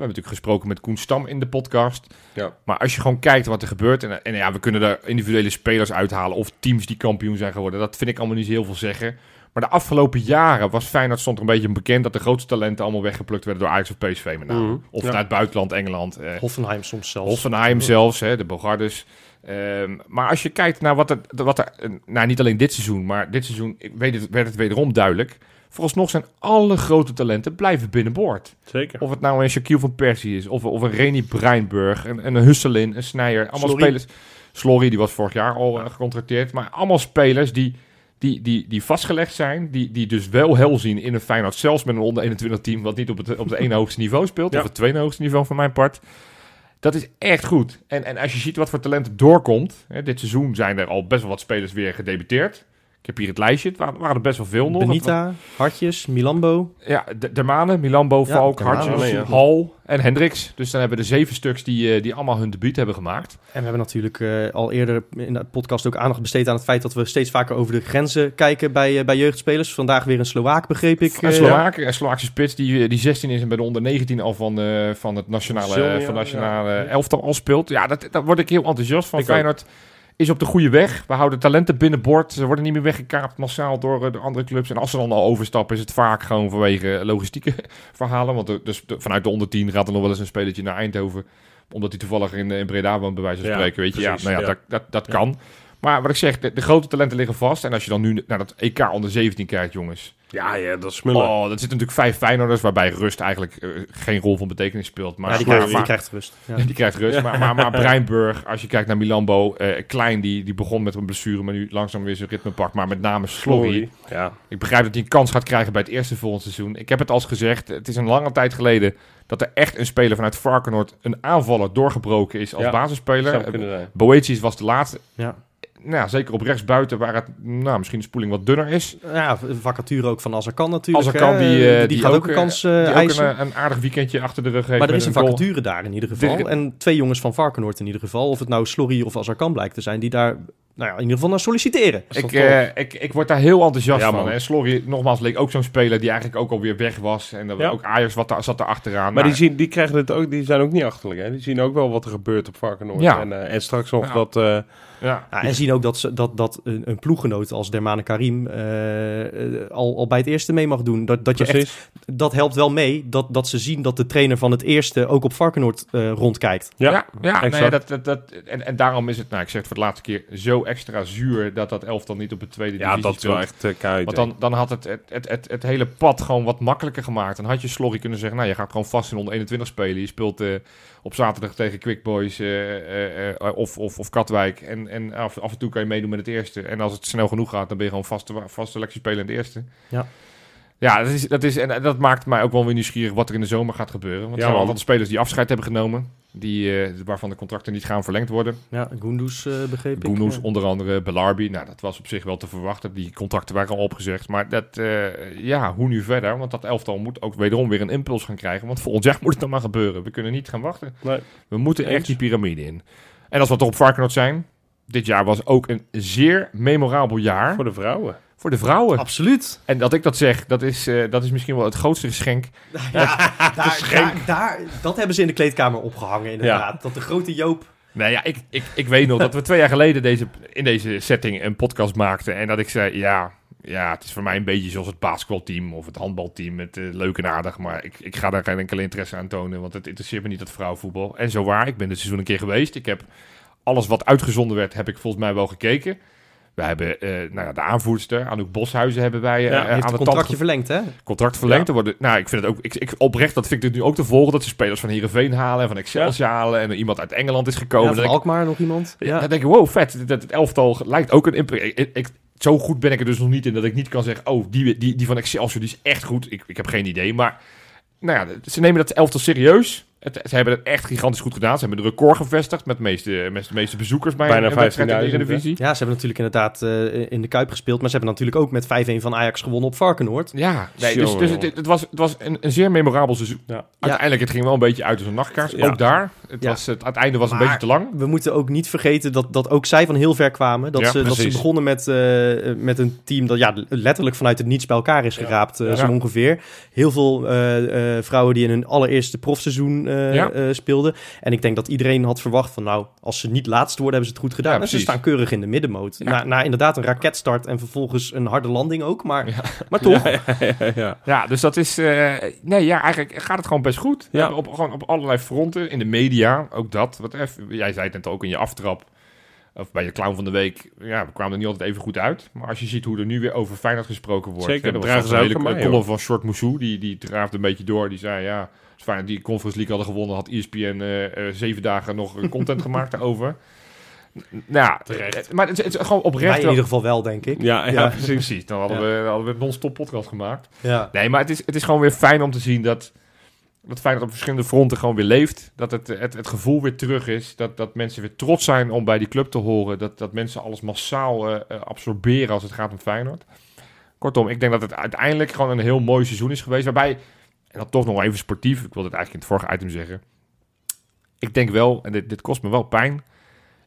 we hebben natuurlijk gesproken met Koen Stam in de podcast. Ja. Maar als je gewoon kijkt wat er gebeurt. En, en ja, we kunnen daar individuele spelers uithalen. Of teams die kampioen zijn geworden. Dat vind ik allemaal niet zo heel veel zeggen. Maar de afgelopen jaren was Feyenoord stond er een beetje bekend... dat de grootste talenten allemaal weggeplukt werden door Ajax of PSV met name. Mhm. Of Ja. vanuit buitenland, Engeland. eh, Hoffenheim soms zelfs. Hoffenheim zelfs, hè, de Bogardes. Ehm, maar als je kijkt naar wat er, wat er, nou niet alleen dit seizoen, maar dit seizoen ik weet het, werd het wederom duidelijk. Vooralsnog zijn alle grote talenten blijven binnenboord. Zeker. Of het nou een Shaquille van Persie is, of, of een Reni Breinburg, een, een Husselin, een Sneijder. Allemaal spelers. Slorry, die was vorig jaar al eh, gecontracteerd. Maar allemaal spelers die, die, die, die vastgelegd zijn, die, die dus wel hel zien in een Feyenoord. Zelfs met een onder 21 team, wat niet op het, op het ene [laughs] hoogste niveau speelt. Ja. Of het tweede hoogste niveau van mijn part. Dat is echt goed. En, en als je ziet wat voor talent doorkomt. Hè, dit seizoen zijn er al best wel wat spelers weer gedebuteerd. Ik heb hier het lijstje. Het waren, waren er best wel veel nog. Benita, Hartjes, Milambo. Ja, de, Dermane, Milambo, Ja, Valk, Hartjes, ja. Hal en Hendricks. Dus dan hebben we de zeven stuks die, eh, die allemaal hun debuut hebben gemaakt. En we hebben natuurlijk eh, al eerder in de podcast ook aandacht besteed aan het feit dat we steeds vaker over de grenzen kijken bij, eh, bij jeugdspelers. Vandaag weer een Slovaak, begreep ik. Een Slovaak, een Slovaakse spits die, die 16 is en bij de onder 19 al van, eh, van het nationale, Zilnia, van nationale ja. elftal al speelt. Ja, dat, daar word ik heel enthousiast van. Ik ook. Is op de goede weg. We houden talenten binnenboord. Ze worden niet meer weggekaapt massaal door, eh, door andere clubs. En als ze dan al overstappen, is het vaak gewoon vanwege logistieke [laughs] verhalen. Want de- dus de- vanuit de onder 10 gaat er nog wel eens een spelertje naar Eindhoven. Omdat hij toevallig in, in Breda woont, bij wijze van Ja, spreken. Weet je, ja, nou ja, ja. dat, dat, dat kan. Maar wat ik zeg, de, de grote talenten liggen vast. En als je dan nu naar dat EK onder 17 kijkt, jongens. Ja, ja, dat is smullen. Oh, dat zitten natuurlijk vijf Feyenoorders, waarbij rust eigenlijk eh, geen rol van betekenis speelt. Maar, ja, die, maar- krijgt, die maar- krijgt rust. [laughs] Ja. die krijgt rust. Maar, maar, maar [laughs] Breinburg, als je kijkt naar Milambo, eh, Klein, die, die begon met een blessure, maar nu langzaam weer zijn ritme pakt. Maar met name Slorry. Ja. Ik begrijp dat hij een kans gaat krijgen bij het eerste volgend seizoen. Ik heb het al eens gezegd, het is een lange tijd geleden dat er echt een speler vanuit Varkenoord, een aanvaller, doorgebroken is als Ja, basisspeler. Boetius was de laatste. Ja. Nou, ja, zeker op rechtsbuiten, waar het nou, misschien de spoeling wat dunner is. Ja, vacature ook van Azarkan natuurlijk. Azarkan, hè. die, eh, die, gaat ook een eh, kans eh, die ook eisen. een, een aardig weekendje achter de rug heeft. maar er is een goal. vacature daar in ieder geval. En twee jongens van Varkenoord in ieder geval. Of het nou Slorry of Azarkan blijkt te zijn, die daar nou ja, in ieder geval naar solliciteren. Ik, eh, ik, ik word daar heel enthousiast Ja, van. man. En Slorry, nogmaals, leek ook zo'n speler die eigenlijk ook alweer weg was. En dat Ja. ook Ajax wat daar, zat daar achteraan. Maar die, Nou, zien, die, krijgen het ook, die zijn ook niet achterlijk. Hè? Die zien ook wel wat er gebeurt op Varkenoord. Ja. En, eh, en straks nog Ja. dat... ja. Ja, en zien ook dat, ze, dat, dat een, een ploeggenoot als Dermane Karim eh, eh, al, al bij het eerste mee mag doen. Dat, dat, je echt, dat helpt wel mee dat, dat ze zien dat de trainer van het eerste ook op Varkenoord eh, rondkijkt. Ja, ja, ja, nee, dat, dat, dat, en, en daarom is het, nou, ik zeg het voor de laatste keer, zo extra zuur dat dat elftal niet op de tweede Ja, divisie dat is wel speelt. echt uh, kuit. Want dan, dan had het het, het, het het hele pad gewoon wat makkelijker gemaakt. Dan had je Slorry kunnen zeggen, nou, je gaat gewoon vast in onder 21 spelen. Je speelt eh, op zaterdag tegen Quick Boys eh, eh, eh, of, of, of Katwijk. En, en af, af en toe kan je meedoen met het eerste. En als het snel genoeg gaat, dan ben je gewoon vaste, vaste selectie spelen in het eerste. Ja. Ja, dat is, dat is, en dat maakt mij ook wel weer nieuwsgierig wat er in de zomer gaat gebeuren. Want Ja, er zijn man. altijd spelers die afscheid hebben genomen. Die, eh, waarvan de contracten niet gaan verlengd worden. Ja, Goendous eh begreep ik. Gounous, Ja. onder andere Belarbi. Nou, dat was op zich wel te verwachten. Die contracten waren al opgezegd. Maar dat, eh, ja, hoe nu verder? Want dat elftal moet ook wederom weer een impuls gaan krijgen. Want volgend jaar [laughs] moet het dan maar gebeuren. We kunnen niet gaan wachten. Nee. We moeten echt die piramide in. En als we toch op Varkenoord zijn. Dit jaar was ook een zeer memorabel jaar Voor de vrouwen. Voor de vrouwen. Absoluut. En dat ik dat zeg, dat is, eh, dat is misschien wel het grootste geschenk. [laughs] Ja, daar, daar, daar, dat hebben ze in de kleedkamer opgehangen inderdaad. Dat de grote Joop... Nou ja, ik, ik, ik weet nog dat we twee jaar geleden deze, in deze setting een podcast maakten. En dat ik zei, ja, ja, het is voor mij een beetje zoals het basketbalteam of het handbalteam. Het eh, leuk en aardig, maar ik, ik ga daar geen enkele interesse aan tonen. Want het interesseert me niet dat vrouwenvoetbal. En zo waar, ik ben dit seizoen een keer geweest. Ik heb alles wat uitgezonden werd, heb ik volgens mij wel gekeken. We hebben eh, nou ja, de aanvoerster, Anouk Boshuizen, hebben wij eh, Ja, aan heeft de het tand contractje verlengd, hè? contract verlengd. Ja. Er worden, nou, ik vind het ook, ik, ik, oprecht, dat vind ik nu ook te volgen, dat ze spelers van Heerenveen halen en van Excelsior halen en iemand uit Engeland is gekomen. Ja, van ik- Alkmaar nog iemand. ja. Dan denk ik, wow, vet. Dat het elftal lijkt ook een ik- zo goed ben ik er dus nog niet in dat ik niet kan zeggen, oh, die, die, die van Excelsior die is echt goed. Ik, ik heb geen idee, maar nou ja, ze nemen dat elftal serieus. Het, ze hebben het echt gigantisch goed gedaan. Ze hebben de record gevestigd met de meeste, met de meeste bezoekers bij Bijna een in de 15.000, Eredivisie. Ja, ze hebben natuurlijk inderdaad eh, in de Kuip gespeeld. Maar ze hebben natuurlijk ook met 5-1 van Ajax gewonnen op Varkenoord. Ja, nee, dus, dus het, het was, het was een, een zeer memorabel seizoen. Ja. Uiteindelijk, het ging wel een beetje uit als een nachtkaars. Ja. Ook daar. Het, Ja. was, het, het einde was een beetje te lang. We moeten ook niet vergeten dat, dat ook zij van heel ver kwamen. Dat, Ja, ze, dat ze begonnen met, eh, met een team dat ja, letterlijk vanuit het niets bij elkaar is geraapt, eh, zo ongeveer. Heel veel eh, eh, vrouwen die in hun allereerste profseizoen eh, Ja. eh, speelden. En ik denk dat iedereen had verwacht van nou, als ze niet laatst worden, hebben ze het goed gedaan. Ja, en ze staan keurig in de middenmoot. Ja. Na, na inderdaad een raketstart en vervolgens een harde landing ook. Maar, Ja. maar toch. Ja, ja, ja. Ja, dus dat is... eh, nee, ja, eigenlijk gaat het gewoon best goed. Ja. op, gewoon op allerlei fronten. In de media, ook dat. Wat even, jij zei het net ook in je aftrap. Of bij je clown van de week. Ja, we kwamen er niet altijd even goed uit. Maar als je ziet hoe er nu weer over Feyenoord gesproken wordt. Zeker, hè, dat was een hele column van Short Moussou. Die, die draafde een beetje door. Die zei, ja, Feyenoord die Conference League hadden gewonnen... had ESPN eh, eh, zeven dagen nog eh, content [laughs] gemaakt daarover. Nou ja, Terecht. maar het is, het is gewoon Wij oprecht... in wel- ieder geval wel, denk ik. Ja, ja, Ja. [laughs] precies. Precies, dan hadden, Ja. we, hadden we een non-stop podcast gemaakt. Ja. Nee, maar het is, het is gewoon weer fijn om te zien dat, dat Feyenoord op verschillende fronten gewoon weer leeft. Dat het, het, het gevoel weer terug is. Dat, dat mensen weer trots zijn om bij die club te horen. Dat, dat mensen alles massaal absorberen als het gaat om Feyenoord. Kortom, ik denk dat het uiteindelijk gewoon een heel mooi seizoen is geweest. Waarbij, en dan toch nog even sportief. Ik wilde het eigenlijk in het vorige item zeggen. Ik denk wel, en dit, dit kost me wel pijn.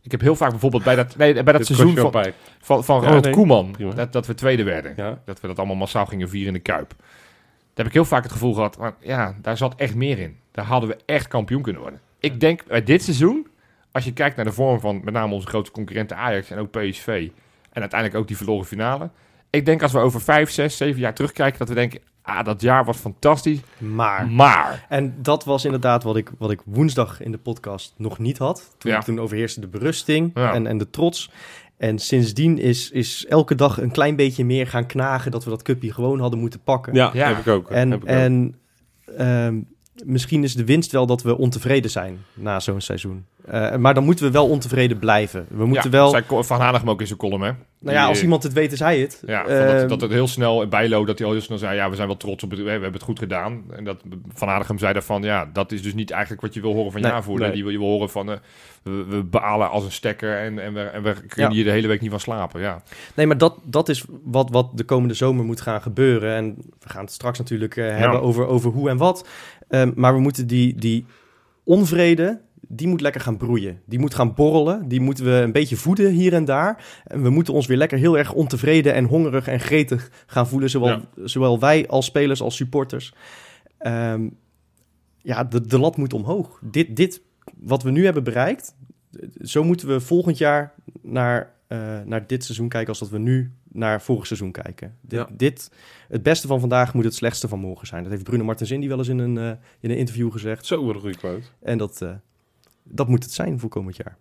Ik heb heel vaak bijvoorbeeld bij dat, nee, bij dat Dit seizoen van, pijn. van, van Ja, Ronald nee, Koeman. Dat, dat we tweede werden. Ja. Dat we dat allemaal massaal gingen vieren in de Kuip. Daar heb ik heel vaak het gevoel gehad, maar ja, daar zat echt meer in. Daar hadden we echt kampioen kunnen worden. Ik denk bij dit seizoen, als je kijkt naar de vorm van met name onze grote concurrenten Ajax en ook PSV. En uiteindelijk ook die verloren finale. Ik denk als we over vijf, zes, zeven jaar terugkijken, dat we denken, ah, dat jaar was fantastisch. Maar. Maar, En dat was inderdaad wat ik, wat ik woensdag in de podcast nog niet had. Toen, Ja. toen overheerste de berusting Ja. en, en de trots. En sindsdien is, is elke dag een klein beetje meer gaan knagen dat we dat cupje gewoon hadden moeten pakken. Ja, Ja. heb ik ook. en heb ik ook. en ehm, misschien is de winst wel dat we ontevreden zijn na zo'n seizoen. Eh, maar dan moeten we wel ontevreden blijven. We moeten ja, wel... Van Hanegem ook in zijn column, hè? Nou ja, als eh, iemand het weet, is hij het. Ja, van Ehm, dat, dat het heel snel, Bijlo, dat hij al heel snel zei, ja, we zijn wel trots op het, we hebben het goed gedaan. En dat Van Hanegem zei daarvan, ja, dat is dus niet eigenlijk wat je wil horen van je Nee, aanvoerder. nee. Die wil, je wil horen van, eh, we, we balen als een stekker en, en, we, en we kunnen Ja. hier de hele week niet van slapen, ja. Nee, maar dat, dat is wat, wat de komende zomer moet gaan gebeuren. En we gaan het straks natuurlijk hebben over, over hoe en wat. Ehm, maar we moeten die, die onvrede, die moet lekker gaan broeien. Die moet gaan borrelen. Die moeten we een beetje voeden hier en daar. En we moeten ons weer lekker heel erg ontevreden en hongerig en gretig gaan voelen. Zowel, Ja. zowel wij als spelers als supporters. Ehm, ja, de, de lat moet omhoog. Dit, dit, wat we nu hebben bereikt, zo moeten we volgend jaar naar, eh, naar dit seizoen kijken als dat we nu naar vorig seizoen kijken. Dit, Ja. dit, het beste van vandaag moet het slechtste van morgen zijn. Dat heeft Bruno Martens Indy wel eens in een, eh, in een interview gezegd. Zo, een goede quote. En dat, eh, dat moet het zijn voor komend jaar.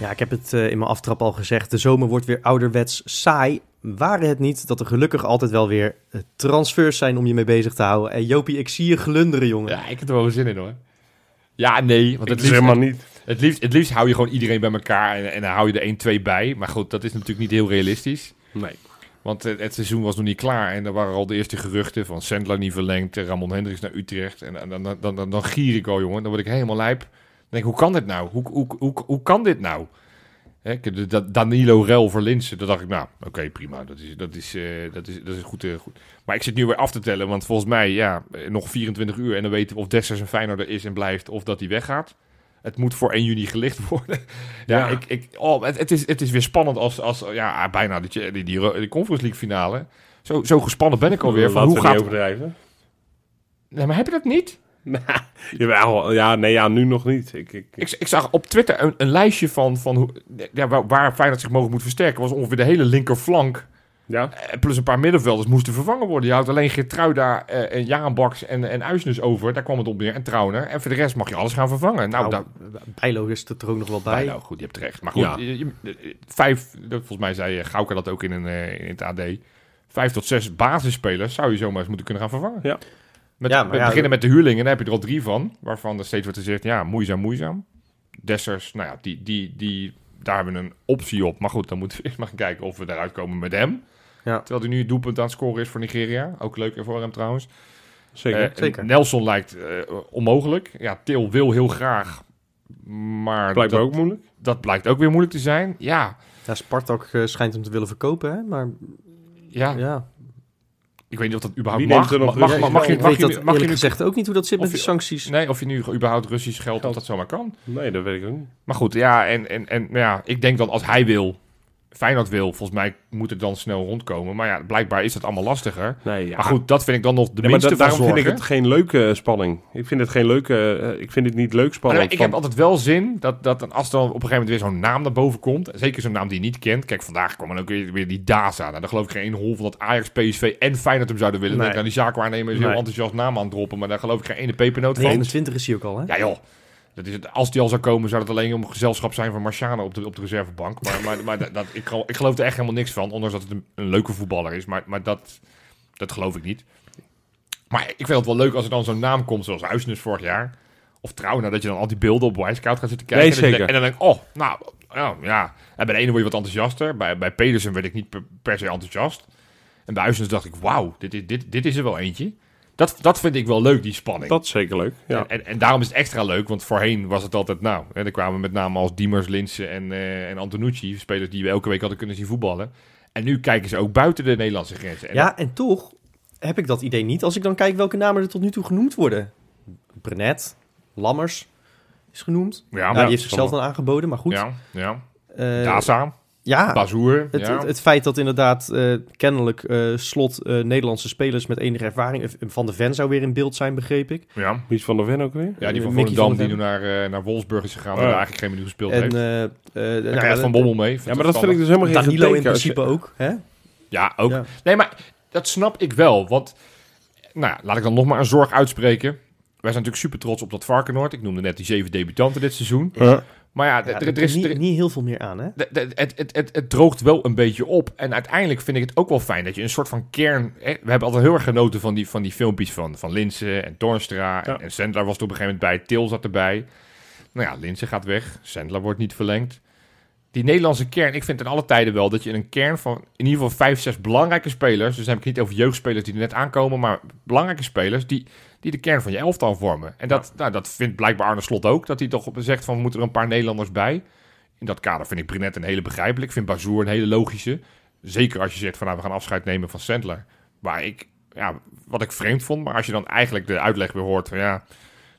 Ja, ik heb het eh, in mijn aftrap al gezegd. De zomer wordt weer ouderwets saai. Waren het niet dat er gelukkig altijd wel weer transfers zijn om je mee bezig te houden. En Jopie, ik zie je glunderen, jongen. Ja, ik heb er wel zin in hoor. Ja, nee, want Het het is liefst, helemaal niet. Het, liefst, het liefst hou je gewoon iedereen bij elkaar en, en dan hou je er 1, 2 bij. Maar goed, dat is natuurlijk niet heel realistisch. Nee. Want het, het seizoen was nog niet klaar en er waren al de eerste geruchten van Sandler niet verlengd, Ramon Hendricks naar Utrecht. En, dan- dan, dan, dan, dan, gier ik al, jongen. Dan word ik helemaal lijp. Dan denk ik, hoe kan dit nou? Hoe, hoe, hoe, hoe kan dit nou? Dat Danilo Rel voor Linsen, dan dacht ik, nou, oké, prima. Dat is, dat, is, eh, dat, is, dat is goed, eh, goed. Maar ik zit nu weer af te tellen, want volgens mij, ja, eh, nog 24 uur en dan weten we of Dessers een Feyenoorder is en blijft of dat hij weggaat. Het moet voor 1 juni gelicht worden. [laughs] ja, Ja. Ik, ik, oh, het, het, is, het is weer spannend als, als ja, bijna die, die, die, die Conference League finale. Zo, zo gespannen ben ik alweer. Van hoe gaat... overdrijven. Nee, maar heb je dat niet? [laughs] Jawel, ja, nee, ja, nu nog niet. Ik, ik, Ik, ik zag op Twitter een, een lijstje van, van hoe, ja, waar, waar Feyenoord zich mogelijk moet versterken. was ongeveer de hele linkerflank. Ja, eh, Plus een paar middenvelders moesten vervangen worden. Je houdt alleen Geertruida eh, en Baks en, en Uisnes over. Daar kwam het op neer. En Trauner. En voor de rest mag je alles gaan vervangen. Nou, Nou, Bijlo is er ook nog wel bij. bij. Nou, goed, je hebt terecht. Maar goed, Ja. je- je- vijf, volgens mij zei Gauka dat ook in, een, eh, in het AD. Vijf tot zes basisspelers zou je zomaar eens moeten kunnen gaan vervangen. Ja. Met, Ja, we ja, beginnen met de huurlingen, daar heb je er al drie van. Waarvan er steeds wordt gezegd, ja, moeizaam, moeizaam. Dessers, nou ja, die, die, die, daar hebben we een optie op. Maar goed, dan moeten we eerst maar gaan kijken of we eruit komen met hem. Ja. Terwijl hij nu het doelpunt aan het scoren is voor Nigeria. Ook leuk voor hem trouwens. zeker. Eh, zeker. Nelson lijkt eh, onmogelijk. Ja, Til wil heel graag. Maar Blijkbaar dat, ook moeilijk. dat blijkt ook weer moeilijk te zijn. Ja, Ja, Spartak eh, schijnt hem te willen verkopen, hè? Maar ja, ja, ik weet niet of dat überhaupt Wie mag. neemt er nog Mag, mag, mag, mag, je, ik mag, weet je, dat nu- mag je nu... gezegd ook niet hoe dat zit met de sancties. Nee, of je nu überhaupt Russisch geld, of dat zomaar kan. Nee, dat weet ik ook niet. Maar goed, ja, en, en, en nou ja, ik denk dan als hij wil, Feyenoord wil, volgens mij moet het dan snel rondkomen. Maar ja, blijkbaar is dat allemaal lastiger. Nee, ja. Maar goed, dat vind ik dan nog de maar minste da- daarom vind ik het geen leuke spanning. Ik vind het geen leuke. eh, ik vind het niet leuk Maar spannend. ik van- heb altijd wel zin dat, dat dan als er dan op een gegeven moment weer zo'n naam naar boven komt. Zeker zo'n naam die je niet kent. Kijk, vandaag kwam dan ook weer, weer die Daza. Nou, daar geloof ik geen hol van dat Ajax, PSV en Feyenoord hem zouden willen. Nee. Dan denk nou, die zaakwaarnemer is heel Nee. enthousiast naam aan het droppen. Maar daar geloof ik geen ene pepernoot van. 29 is hij ook al, hè? Ja joh. Dat is het, als die al zou komen, zou het alleen om gezelschap zijn van Marciano op de, op de reservebank. Maar, maar, maar dat, ik, geloof, ik geloof er echt helemaal niks van. Ondanks dat het een, een leuke voetballer is. Maar, maar dat, dat geloof ik niet. Maar ik vind het wel leuk als er dan zo'n naam komt, zoals Huisnes vorig jaar. Of Trouwner, dat je dan al die beelden op Wisecout gaat zitten kijken. Nee, En dan denk ik, oh, nou, oh, ja. En bij de ene word je wat enthousiaster. Bij, bij Pedersen werd ik niet per, per se enthousiast. En bij Huisnes dacht ik, wauw, dit, is- dit, dit is er wel eentje. Dat, dat vind ik wel leuk, die spanning. Dat is zeker leuk. Ja. En, en, en daarom is het extra leuk, want voorheen was het altijd, nou, hè, er kwamen met name als Diemers, Linsen en, eh en Antonucci, spelers die we elke week hadden kunnen zien voetballen. En nu kijken ze ook buiten de Nederlandse grenzen. En Ja, en toch heb ik dat idee niet als ik dan kijk welke namen er tot nu toe genoemd worden. Brenet, Lammers is genoemd. ja, Ja, ja, die heeft zichzelf dan aangeboden, maar goed. ja, ja. Eh, Daza, ja, Bazoer, het, ja. het, het feit dat inderdaad eh, kennelijk eh, slot eh, Nederlandse spelers met enige ervaring... Van de Ven zou weer in beeld zijn, begreep ik. ja. Wie is Van der Ven ook weer? Ja, die van Mickey Volendam van die nu naar, naar Wolfsburg is gegaan, Oh, waar eigenlijk geen minuut gespeeld En heeft. eh, eh, Daar nou krijgt ja, Van Bommel mee. Ja, maar dat vind ik dus helemaal geen Danilo in je- principe ook, hè? Ja, ook. Ja. Nee, maar dat snap ik wel. Want, nou ja, laat ik dan nog maar een zorg uitspreken. Wij zijn natuurlijk super trots op dat Varkenoord. Ik noemde net die zeven debutanten dit seizoen. Ja. Maar ja, er is, niet, er- niet heel veel meer aan, hè? de- de- het, het, het, het droogt wel een beetje op. En uiteindelijk vind ik het ook wel fijn dat je een soort van kern... hè, we hebben altijd heel erg genoten van die, van die filmpjes van, van Linsen en Toornstra. Ja. En, en Sandler was er op een gegeven moment bij. Til zat erbij. Nou ja, Linsen gaat weg. Sandler wordt niet verlengd. Die Nederlandse kern, ik vind in alle tijden wel dat je een kern van in ieder geval vijf, zes belangrijke spelers... dus dan heb ik niet over jeugdspelers die er net aankomen... maar belangrijke spelers die, die de kern van je elftal vormen. En dat, nou, dat vindt blijkbaar Arne Slot ook. Dat hij toch zegt van, we moeten er een paar Nederlanders bij... In dat kader vind ik Brenet een hele begrijpelijk. Ik vind Bazoer een hele logische. Zeker als je zegt van nou, we gaan afscheid nemen van Sandler. Waar ik, ja, wat ik vreemd vond. Maar als je dan eigenlijk de uitleg weer hoort van ja,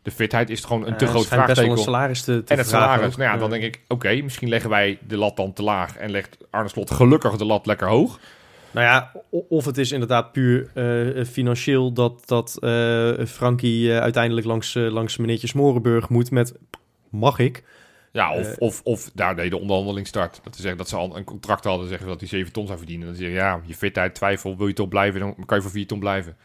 de fitheid is gewoon een te Eh, groot schijnt best wel vraagteken. een salaris te, te En het vragen salaris. ook. Nou ja, dan denk ik, oké, misschien leggen wij de lat dan te laag. En legt Arne Slot gelukkig de lat lekker hoog. Nou ja, of het is inderdaad puur eh, financieel dat, dat eh, Frankie eh, uiteindelijk langs, langs meneertje Smorenburg moet met... Mag ik? Ja, of, of, of daar deed de onderhandeling start. Dat ze zeggen dat ze al een contract hadden, zeggen dat hij 7 ton zou verdienen. Dan zeg je, ja, je fitheid, twijfel, wil je toch blijven, dan kan je voor 4 ton blijven.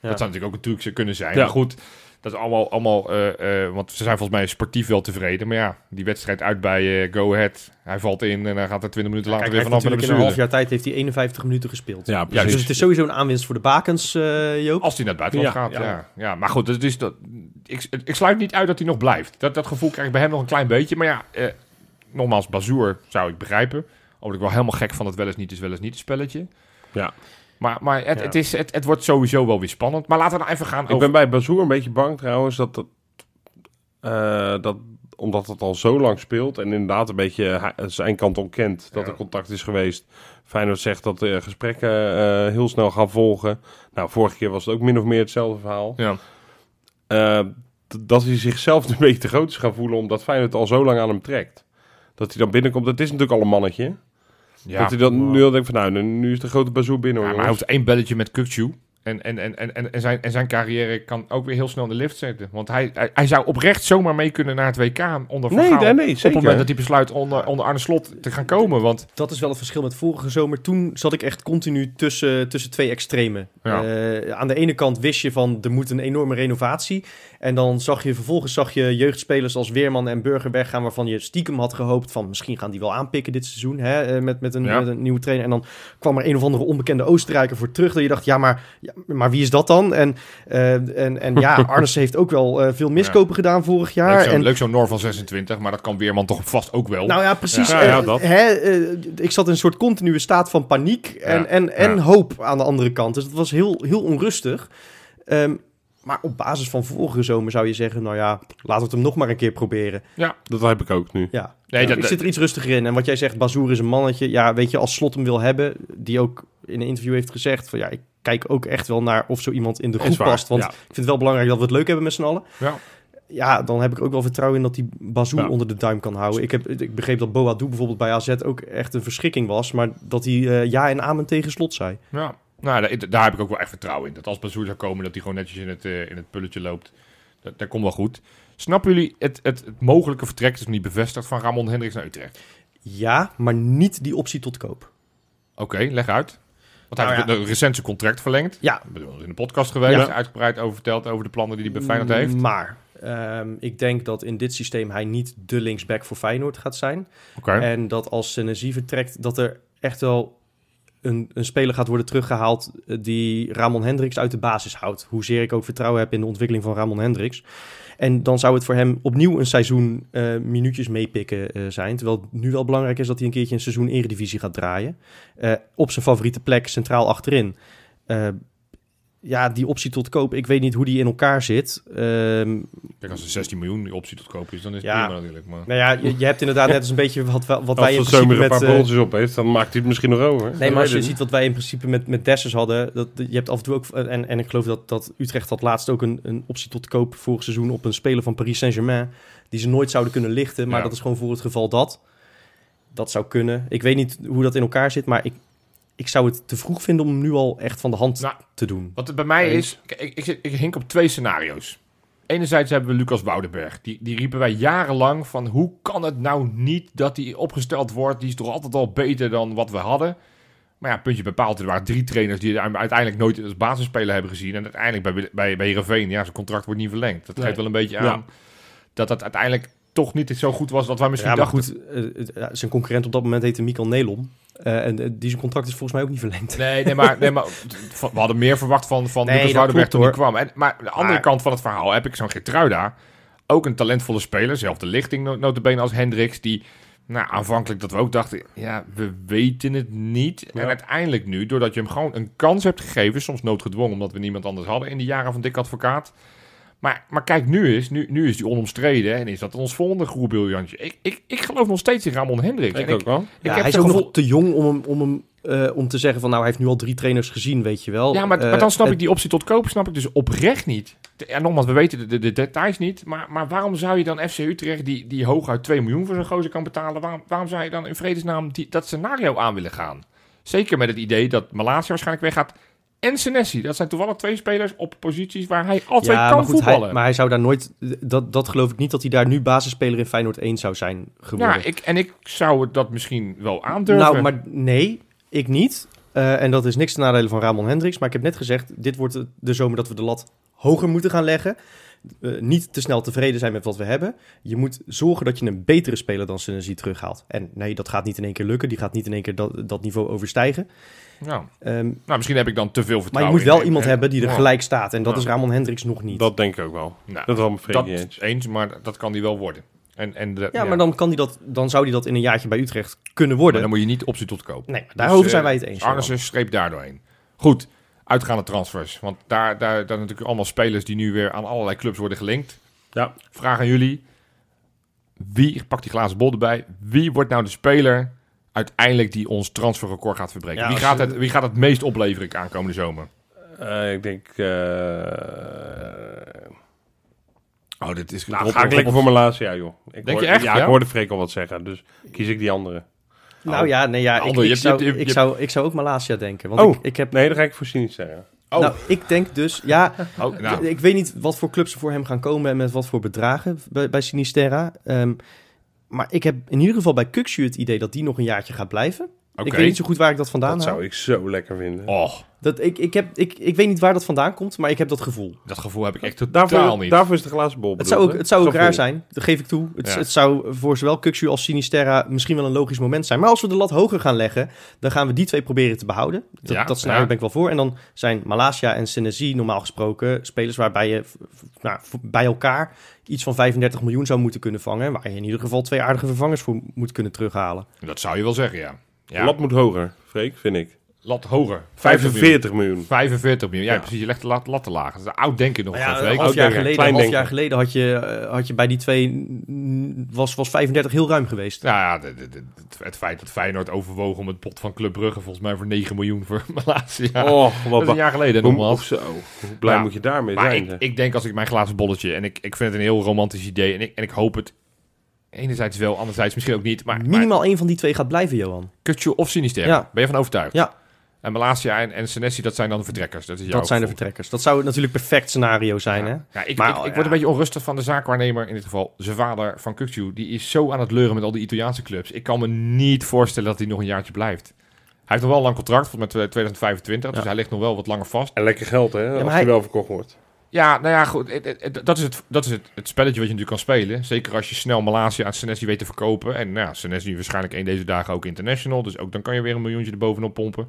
Ja. Dat zou natuurlijk ook een truc kunnen zijn. Ja. Maar goed, dat is allemaal, allemaal eh, eh, want ze zijn volgens mij sportief wel tevreden. Maar ja, die wedstrijd uit bij eh, Go Ahead. Hij valt in en dan gaat er 20 minuten later Kijk, weer vanaf met in een half jaar tijd heeft hij 51 minuten gespeeld. Ja, Ja, precies. Dus het is sowieso een aanwinst voor de bakens, eh, Joop. Als hij naar het buitenland Ja, gaat, ja. ja. ja. Maar goed, dat is dat, ik, ik sluit niet uit dat hij nog blijft. Dat, dat gevoel krijg ik bij hem nog een klein beetje. Maar ja, eh, nogmaals, Bazoer zou ik begrijpen. Al ik wel helemaal gek van het wel eens niet is wel eens niet spelletje. Ja. Maar, maar het, Ja. het, is, het, het wordt sowieso wel weer spannend. Maar laten we nou even gaan Ik over... ben bij Bazoer een beetje bang trouwens dat, dat, eh, dat omdat het al zo lang speelt en inderdaad een beetje zijn kant ontkent dat Ja. er contact is geweest. Feyenoord zegt dat de gesprekken eh, heel snel gaan volgen. Nou, vorige keer was het ook min of meer hetzelfde verhaal. Ja. Eh, dat hij zichzelf [laughs] een beetje te groot is gaan voelen omdat Feyenoord al zo lang aan hem trekt. Dat hij dan binnenkomt, dat is natuurlijk al een mannetje. Ja. Dat hij dan nu al denkt van nou, nu- nu is de grote Bazoer binnen. Ja, hoor, maar hij hoeft één belletje met Kukcu. En, en, en, en, en, en, zijn, en zijn carrière kan ook weer heel snel in de lift zetten. Want hij, hij, hij zou oprecht zomaar mee kunnen naar het WK onder Van Nee, nee, nee, Op het moment dat hij besluit onder, onder Arne Slot te gaan komen. Want Dat is wel het verschil met vorige zomer. Toen zat ik echt continu tussen, tussen twee extremen. Ja. Eh, aan de ene kant wist je van er moet een enorme renovatie. En dan zag je vervolgens zag je jeugdspelers als Weerman en Burger weggaan... waarvan je stiekem had gehoopt van misschien gaan die wel aanpikken dit seizoen. Hè, eh, met, met, een, Ja. met een nieuwe trainer. En dan kwam er een of andere onbekende Oostenrijker voor terug. Dat je dacht, ja maar, ja, maar wie is dat dan? En, eh, en, en ja, [laughs] Arnes heeft ook wel eh, veel miskopen gedaan vorig jaar. leuk zo'n en, zo'n Noor van 26. Maar dat kan Weerman toch vast ook wel. nou ja, precies. Ja, ja, Eh, dat. hè, ik zat in een soort continue staat van paniek en, Ja, en, en ja. hoop aan de andere kant. Dus het was heel, heel onrustig. Ehm, maar op basis van vorige zomer zou je zeggen, nou ja, laten we het hem nog maar een keer proberen. Dat heb ik ook nu. Ja, Nee, Ja, dat- ik dat- zit er iets rustiger in. En wat jij zegt, Bazoer is een mannetje. Ja, weet je, als Slot hem wil hebben, die ook in een interview heeft gezegd van ja, ik kijk ook echt wel naar of zo iemand in de groep past. Want ja. ik vind het wel belangrijk dat we het leuk hebben met z'n allen. Ja. Ja, dan heb ik ook wel vertrouwen in dat die Bazoer Ja. onder de duim kan houden. Ik, heb, ik begreep dat Boadu bijvoorbeeld bij AZ ook echt een verschrikking was. Maar dat hij eh, ja en amen tegen slot zei. Ja, nou, daar, daar heb ik ook wel echt vertrouwen in. Dat als Bazoer zou komen, dat hij gewoon netjes in het, eh, in het pulletje loopt. Dat, dat komt wel goed. Snappen jullie het, het, het mogelijke vertrek, nog niet bevestigd, van Ramon Hendricks naar Utrecht? Ja, maar niet die optie tot koop. Oké, leg uit. Want hij Nou heeft een recent zijn contract verlengd. Ja. In de podcast geweest, Ja. uitgebreid over verteld over de plannen die hij bij Feyenoord heeft. Maar ehm, ik denk dat in dit systeem hij niet de linksback voor Feyenoord gaat zijn. Oké. En dat als Senesi vertrekt, dat er echt wel een, een speler gaat worden teruggehaald eh, die Ramon Hendricks uit de basis houdt. Hoezeer ik ook vertrouwen heb in de ontwikkeling van Ramon Hendricks. En dan zou het voor hem opnieuw een seizoen eh, minuutjes meepikken eh, zijn. Terwijl het nu wel belangrijk is dat hij een keertje een seizoen eredivisie gaat draaien. Op zijn favoriete plek, centraal achterin. Ja, die optie tot koop, ik weet niet hoe die in elkaar zit. Ehm, Kijk, als er 16 miljoen die optie tot koop is, dan is het Ja. prima natuurlijk. Maar... nou ja, je, je hebt inderdaad net als een beetje wat, wat Als wij in principe zomer een met... paar bolletjes op heeft, dan maakt hij het misschien nog over. Nee, maar als je ziet wat wij in principe met, met Dessers hadden, dat, je hebt af en toe ook, en, en ik geloof dat, dat Utrecht had laatst ook een, een optie tot koop vorig seizoen op een speler van Paris Saint-Germain, die ze nooit zouden kunnen lichten, maar Ja. dat is gewoon voor het geval dat. Dat zou kunnen. Ik weet niet hoe dat in elkaar zit, maar ik, ik zou het te vroeg vinden om hem nu al echt van de hand Nou, te doen. Wat het bij mij Eens. is, ik, ik, hink op twee scenario's. Enerzijds hebben we Lucas Woudenberg. Die, die riepen wij jarenlang van hoe kan het nou niet dat hij opgesteld wordt? Die is toch altijd al beter dan wat we hadden. Maar ja, puntje bepaald. Er waren drie trainers die hem uiteindelijk nooit als basisspeler hebben gezien. En uiteindelijk bij, bij, bij Heerenveen, ja, zijn contract wordt niet verlengd. Dat Nee. geeft wel een beetje Ja. aan dat dat uiteindelijk toch niet zo goed was dat wij misschien Ja, maar dachten. goed, eh, ja, zijn concurrent op dat moment heette Mikkel Nelom. Eh, en eh, die zijn contract is volgens mij ook niet verlengd. Nee, nee, maar, nee, maar we hadden meer verwacht van, van Nee, Lucas Woudenberg toen hij kwam. En, maar de andere Maar- kant van het verhaal heb ik zo'n Gertruida. Ook een talentvolle speler, zelfde lichting no- notabene als Hendricks. Die nou, aanvankelijk dat we ook dachten, ja, we weten het niet. Ja. En uiteindelijk nu, doordat je hem gewoon een kans hebt gegeven, soms noodgedwongen omdat we niemand anders hadden in de jaren van Dick Advocaat. Maar, maar kijk, nu is, nu, nu is die onomstreden en is dat ons volgende groerbriljantje. Ik, ik, ik geloof nog steeds in Ramon Hendricks. Ik En ook wel. ik Ja, heb hij is ook gevoel- nog te jong om, hem, om, hem, eh, om te zeggen van nou, hij heeft nu al drie trainers gezien, weet je wel. Ja, maar, Eh, maar dan snap ik die optie tot kopen snap ik dus oprecht niet. Ja, nogmaals, we weten de, de, de details niet. Maar, maar waarom zou je dan FC Utrecht, die, die hooguit 2 miljoen voor zo'n gozer kan betalen... Waarom, waarom zou je dan in vredesnaam die, dat scenario aan willen gaan? Zeker met het idee dat Malasia waarschijnlijk weggaat en Senesi. Dat zijn toevallig twee spelers op posities waar hij altijd ja, kan maar goed, hij, voetballen. maar hij zou daar nooit... Dat, dat geloof ik niet dat hij daar nu basisspeler in Feyenoord 1 zou zijn geworden. ja, ik, en ik zou het dat misschien wel aandurven. Nou, maar nee, ik niet. Eh, en dat is niks ten nadele van Ramon Hendricks. Maar ik heb net gezegd, dit wordt de- de zomer dat we de lat hoger moeten gaan leggen. Eh, niet te snel tevreden zijn met wat we hebben. Je moet zorgen dat je een betere speler dan Senesi terughaalt. En nee, dat gaat niet in één keer lukken. Die gaat niet in één keer dat, dat niveau overstijgen. nou, Ehm, nou, misschien heb ik dan te veel maar vertrouwen je moet wel in- iemand hebben die er Ja. gelijk staat. En dat Ja. is Ramon Hendricks nog niet. Dat denk ik ook wel. Nou, Dat is wel een dat eens. eens, maar dat kan die wel worden. En, en de, ja, maar dan, kan die dat, dan zou hij dat in een jaartje bij Utrecht kunnen worden. Maar dan moet je niet optie tot koop. Nee, maar daarover Dus, zijn eh, wij het eens. Arnissen streep daar doorheen. Goed, uitgaande transfers. Want daar, daar, daar natuurlijk allemaal spelers die nu weer aan allerlei clubs worden gelinkt. Ja. Vraag aan jullie. Wie, pak die glazen bol erbij. Wie wordt nou de speler uiteindelijk die ons transferrecord gaat verbreken? Ja, wie, gaat het, wie gaat het meest opleveren aankomende zomer? Eh, ik denk... eh, Oh, dit is... nou, ga ik lekker voor mijn laatste jaar, joh. Ik Denk je echt, Ja, ja? ik hoorde Freek al wat zeggen, dus kies ik die andere. Nou ja, nee, ja ik, zou, hebt- ik, hebt- zou, ik zou ook Malasia denken. Want Oh. ik, ik heb... Nee, dan ga ik voor Sinister. Oh, Nou, ik denk dus... Ja, [laughs] oh, nou, ik weet niet wat voor clubs er voor hem gaan komen... en met wat voor bedragen bij, bij Sinisterra. Ehm, maar ik heb in ieder geval bij Kuxu het idee dat die nog een jaartje gaat blijven. Ik weet niet zo goed waar ik dat vandaan Dat haal. zou ik zo lekker vinden. Oh, Dat, ik, ik, heb, ik, ik weet niet waar dat vandaan komt, maar ik heb dat gevoel. dat gevoel heb ik echt totaal Daarvoor, niet. daarvoor is de glazen bol Het zou ook, het zou ook raar zijn, dat geef ik toe. Het, Ja. het zou voor zowel Kuxu als Sinisterra misschien wel een logisch moment zijn. Maar als we de lat hoger gaan leggen, dan gaan we die twee proberen te behouden. Dat, Ja, dat scenario ja. ben ik wel voor. En dan zijn Malasia en Senesi normaal gesproken spelers waarbij je nou, bij elkaar iets van 35 miljoen zou moeten kunnen vangen. Waar je in ieder geval twee aardige vervangers voor moet kunnen terughalen. Dat zou je wel zeggen, ja. Ja. Lat moet hoger, Freek, vind ik. lat hoger. 45 miljoen. 45 miljoen. 45 miljoen. Ja, Ja. precies. Je legt de lat, lat te laag. Dat is oud denken nog van ja, Freek. een half jaar geleden, half jaar geleden had je, eh, had je bij die twee... Was, was 35 heel ruim geweest. Nou ja, de- de- de- het, het feit dat Feyenoord overwoog om het pot van Club Brugge volgens mij voor 9 miljoen voor [laughs] Malasia. Oh, dat wat is een jaar geleden Hoe, nogmaals. of zo. Hoe blij Ja. moet je daarmee Maar zijn? ik, ik denk als ik mijn glazen bolletje en ik, ik vind het een heel romantisch idee en ik, en ik hoop het enerzijds wel, anderzijds misschien ook niet. Maar, maar Minimaal één van die twee gaat blijven, Johan. Kutje of Sinister, Ja. ben je van overtuigd? Ja. En Malasia en, en Senesi, dat zijn dan de vertrekkers. Dat, is jouw Dat zijn de vertrekkers. Dat zou natuurlijk perfect scenario zijn, hè? Ja, ik, Maar, ik, ik ja. word een beetje onrustig van de zaakwaarnemer, in dit geval zijn vader van Kukcu. Die is zo aan het leuren met al die Italiaanse clubs. Ik kan me niet voorstellen dat hij nog een jaartje blijft. Hij heeft nog wel een lang contract, volgens mij 2025, dus hij ligt nog wel wat langer vast. En lekker geld, hè? als hij- wel verkocht wordt. Ja, nou ja, goed. dat is, het, dat is het, het spelletje wat je natuurlijk kan spelen. Zeker als je snel Malaysia aan Senesi weet te verkopen. En nou ja, Senesi waarschijnlijk één deze dagen ook international. Dus ook dan kan je weer een miljoentje erbovenop pompen.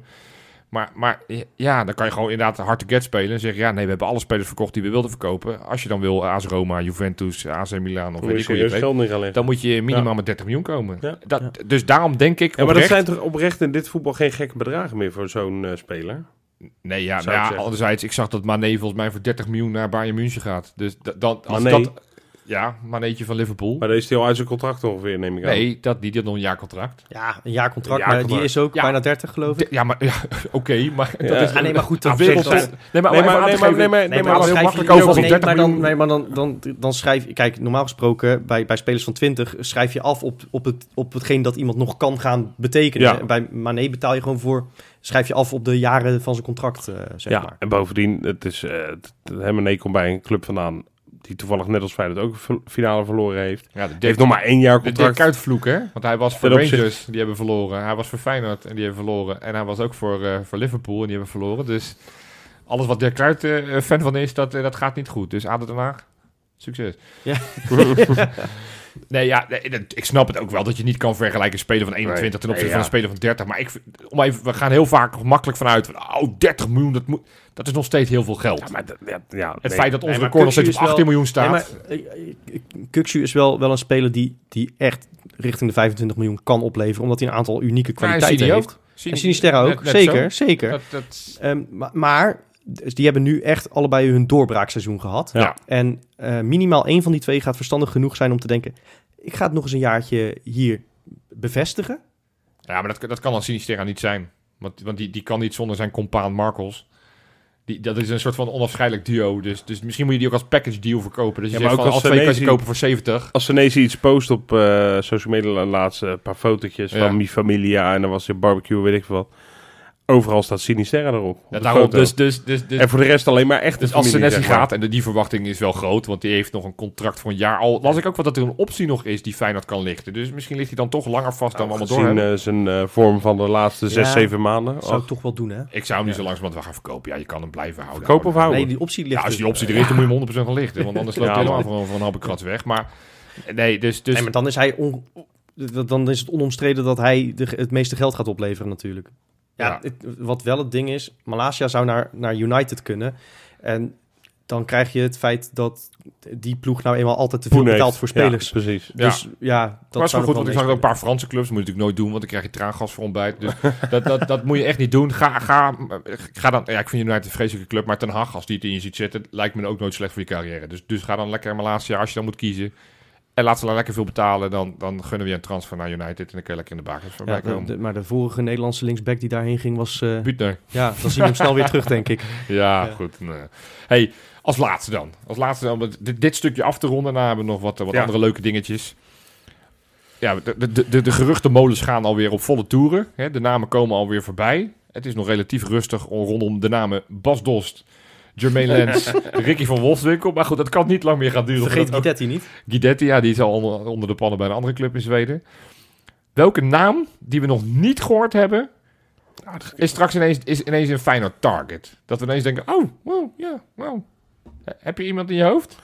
Maar, maar ja, dan kan je gewoon inderdaad hard to get spelen. En zeggen, ja, nee, we hebben alle spelers verkocht die we wilden verkopen. Als je dan wil, AS Roma, Juventus, AC Milan of Dan weet ik je geld. Dan moet je minimaal Ja. met 30 miljoen komen. Ja. Dat. Dus daarom denk ik Ja, maar dat zijn toch oprecht in dit voetbal geen gekke bedragen meer voor zo'n eh, speler? Nee, ja, nou ik ja anderzijds, ik zag dat Mane volgens mij voor 30 miljoen naar Bayern München gaat. Dus da- dan, als Mane? dat... Ja, Maneetje van Liverpool. Maar deze is al uit zijn contract ongeveer, neem ik aan. Nee, dat niet. Die had nog een jaarcontract. Ja, een jaarcontract, Een maar die is ook Ja. bijna 30, geloof ik. Ja, maar ja, [laughs] oké, maar Ja. dat is Ah, nee, maar goed, dat zich- Nee, maar, Nee, maar- aan nee, te maar- nee, maar- nee, maar maar heel makkelijk over nee, van nee, 30 maar dan, nee, maar dan, dan, dan schrijf je... Kijk, normaal gesproken, bij, bij spelers van 20... schrijf je af op, op, het, op hetgeen dat iemand nog kan gaan betekenen. Ja. Bij Mané betaal je gewoon voor... Schrijf je af op de jaren van zijn contract, eh, zeg ja, maar. en bovendien, het is, eh het- het- Hemmenee komt bij een club vandaan die toevallig net als Feyenoord ook een finale verloren heeft. Ja, de Dirk, heeft nog maar één jaar de Dirk contract. Kuyt-vloek, hè? Want hij was voor Rangers, die hebben verloren. Hij was voor Feyenoord en die hebben verloren. En hij was ook voor, eh, voor Liverpool en die hebben verloren. Dus alles wat Dirk Kuyt eh, fan van is, dat, dat gaat niet goed. Dus ADO Den Haag, Succes. Ja. [laughs] [laughs] nee, ja, nee, ik snap het ook wel dat je niet kan vergelijken een speler van 21 ten opzichte Nee, van een speler van 30. Maar ik, om even, we gaan heel vaak makkelijk vanuit van, oh, 30 miljoen, dat, moet, dat is nog steeds heel veel geld. Ja, maar dat- ja, ja, het nee. feit dat onze record nog steeds op is 18 wel- miljoen staat. Nee, maar eh, eh, Kukçu is wel, wel een speler die, die echt richting de 25 miljoen kan opleveren. Omdat hij een aantal unieke kwaliteiten heeft. ook. Sini- En Sinisterra ook, net- net zeker, zo. zeker. Dat, dat, Ehm, ma- maar dus die hebben nu echt allebei hun doorbraakseizoen gehad. Ja. En eh, minimaal één van die twee gaat verstandig genoeg zijn om te denken... ik ga het nog eens een jaartje hier bevestigen. ja, maar dat, dat kan dan Sinisterra niet zijn. Want, want die, die kan niet zonder zijn compaan Marcels. Die, dat is een soort van onafscheidelijk duo. Dus, dus misschien moet je die ook als package deal verkopen. Dus je Ja, zegt maar van, als als twee kan je kopen voor 70. Als Senesi iets post op eh, social media een laatste een paar fotootjes Ja. van Mi Familia en dan was er barbecue, weet ik veel wat. Overal staat Sinisterra erop. op Ja, daarom, dus, dus, dus, dus, en voor de rest alleen maar echt Dus als Senesi gaat, en de, die verwachting is wel groot, want die heeft nog een contract voor een jaar. Al las ik ook wat dat er een optie nog is die Feyenoord kan lichten. Dus misschien ligt hij dan toch langer vast dan we allemaal door eh, zijn eh, vorm van de laatste zes, Ja, zeven maanden. Dat zou ik toch wel doen, hè? Ik zou hem niet zo langzamerhand wel gaan verkopen. Ja, je kan hem blijven houden. Verkopen of houden? Nee, die optie ligt Ja, als die optie er is, dan moet je hem 100% gaan lichten. Want anders [laughs] loopt Ja, hij helemaal van, van een halve krat weg. Maar nee, dus... dus Nee, maar dan is hij on- dan is het onomstreden dat hij de, het meeste geld gaat opleveren natuurlijk. Ja, Ja. het- wat wel het ding is, Malasia zou naar, naar United kunnen. En dan krijg je het feit dat die ploeg nou eenmaal altijd te veel Poen heeft. betaalt voor Ja, spelers. precies. Dus ja, dat is wel goed, want ik zag ook een paar Franse clubs. Dat moet je natuurlijk nooit doen, want dan krijg je traangas voor ontbijt. Dus [laughs] dat, dat, dat moet je echt niet doen. Ga, ga, ga dan... Ja, ik vind United een vreselijke club, maar Ten Hag, als die het in je ziet zitten, lijkt me ook nooit slecht voor je carrière. Dus, dus ga dan lekker Malasia, als je dan moet kiezen. En laat ze dan lekker veel betalen, dan, dan gunnen we je een transfer naar United. En dan kun je lekker in de bakens voorbij Ja, de- komen. de- maar de vorige Nederlandse linksback die daarheen ging was... eh, Buutner. ja, dan zien we hem snel weer terug, denk ik. [laughs] Ja, Ja. goed. nee. Hey, als laatste dan. Als laatste dan, om dit, dit stukje af te ronden. Daarna hebben we nog wat, wat Ja. andere leuke dingetjes. Ja, de, de, de, de geruchtenmolens gaan alweer op volle toeren. Hè? De namen komen alweer voorbij. Het is nog relatief rustig rondom de namen Bas Dost, Jermaine [laughs] Lens, Ricky van Wolfswinkel. Maar goed, dat kan niet lang meer gaan duren. Vergeet ook- Guidetti niet. Guidetti, ja, die is al onder, onder de pannen bij een andere club in Zweden. Welke naam die we nog niet gehoord hebben, is straks ineens, is ineens een Feyenoord target. Dat we ineens denken, oh, wow, ja, wow. Heb je iemand in je hoofd?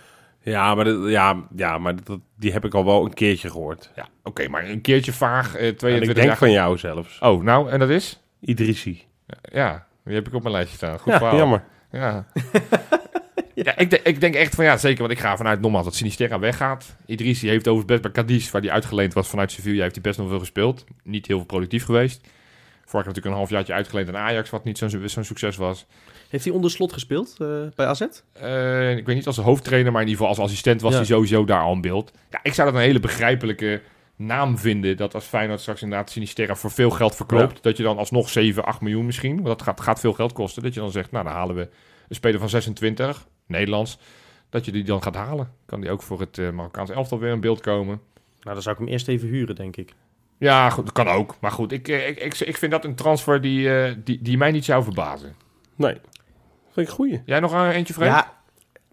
Ja, maar, dat, ja, ja, maar dat, die heb ik al wel een keertje gehoord. Ja, oké, maar een keertje vaag, eh, En 22 ik denk jaar. van jou zelfs. Oh, nou, en dat is? Idrissi. Ja, die heb ik op mijn lijstje staan. Goed Ja, verhaal. jammer. [laughs] Ja. ja, ik, denk- ik denk echt van ja, zeker, want ik ga vanuit nogmaals dat Sinisterra weggaat. Idrissi heeft overigens best bij Cadiz, waar hij uitgeleend was vanuit Sevilla, heeft hij best nog veel gespeeld. Niet heel veel productief geweest. Vorig natuurlijk een halfjaartje uitgeleend aan Ajax, wat niet zo'n succes was. Heeft hij onder slot gespeeld eh, bij AZ? Eh, ik weet niet als hoofdtrainer, maar in ieder geval als assistent was Ja. hij sowieso daar al in beeld. Ja, ik zou dat een hele begrijpelijke naam vinden. Dat als Feyenoord straks inderdaad Sinisterra voor veel geld verkoopt. Dat je dan alsnog 7, 8 miljoen misschien. Want dat gaat, gaat veel geld kosten. Dat je dan zegt, nou dan halen we een speler van 26, Nederlands. Dat je die dan gaat halen. Kan die ook voor het eh, Marokkaanse elftal weer in beeld komen. Nou, dan zou ik hem eerst even huren, denk ik. Ja, goed, dat kan ook. Maar goed, ik, eh, ik, ik, ik vind dat een transfer die, eh, die, die mij niet zou verbazen. Nee. Vind ik goeie. Jij nog een eentje, Freek? Ja,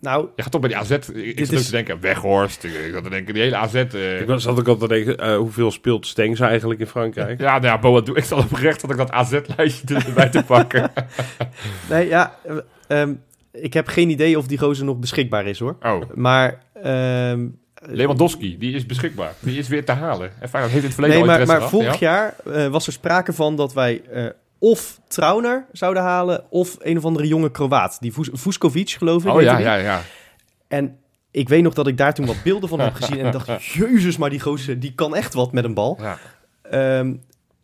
nou, Je gaat toch bij die AZ... Ik, zat is- te denken, Weghorst. Ik, ik zat te denken, die hele AZ... eh, Ik zat ook altijd te denken, eh, hoeveel speelt Stengs eigenlijk in Frankrijk? Ja, nou ja, Boadou, ik zal oprecht dat ik dat AZ-lijstje [laughs] erbij te pakken. [laughs] nee, ja, eh, ehm, ik heb geen idee of die gozer nog beschikbaar is, hoor. Oh, Maar, ehm, Lewandowski, die is beschikbaar. Die is weer te halen. En heeft in het verleden nee, al maar, maar vorig ja. jaar was er sprake van dat wij of Trauner zouden halen... of een of andere jonge Kroaat. Die Vus- Vuskovic, geloof ik. Oh ja, ja, ja. En ik weet nog dat ik daar toen wat beelden van heb gezien... en dacht, [laughs] jezus, maar die gozer, die kan echt wat met een bal. ja. Ehm,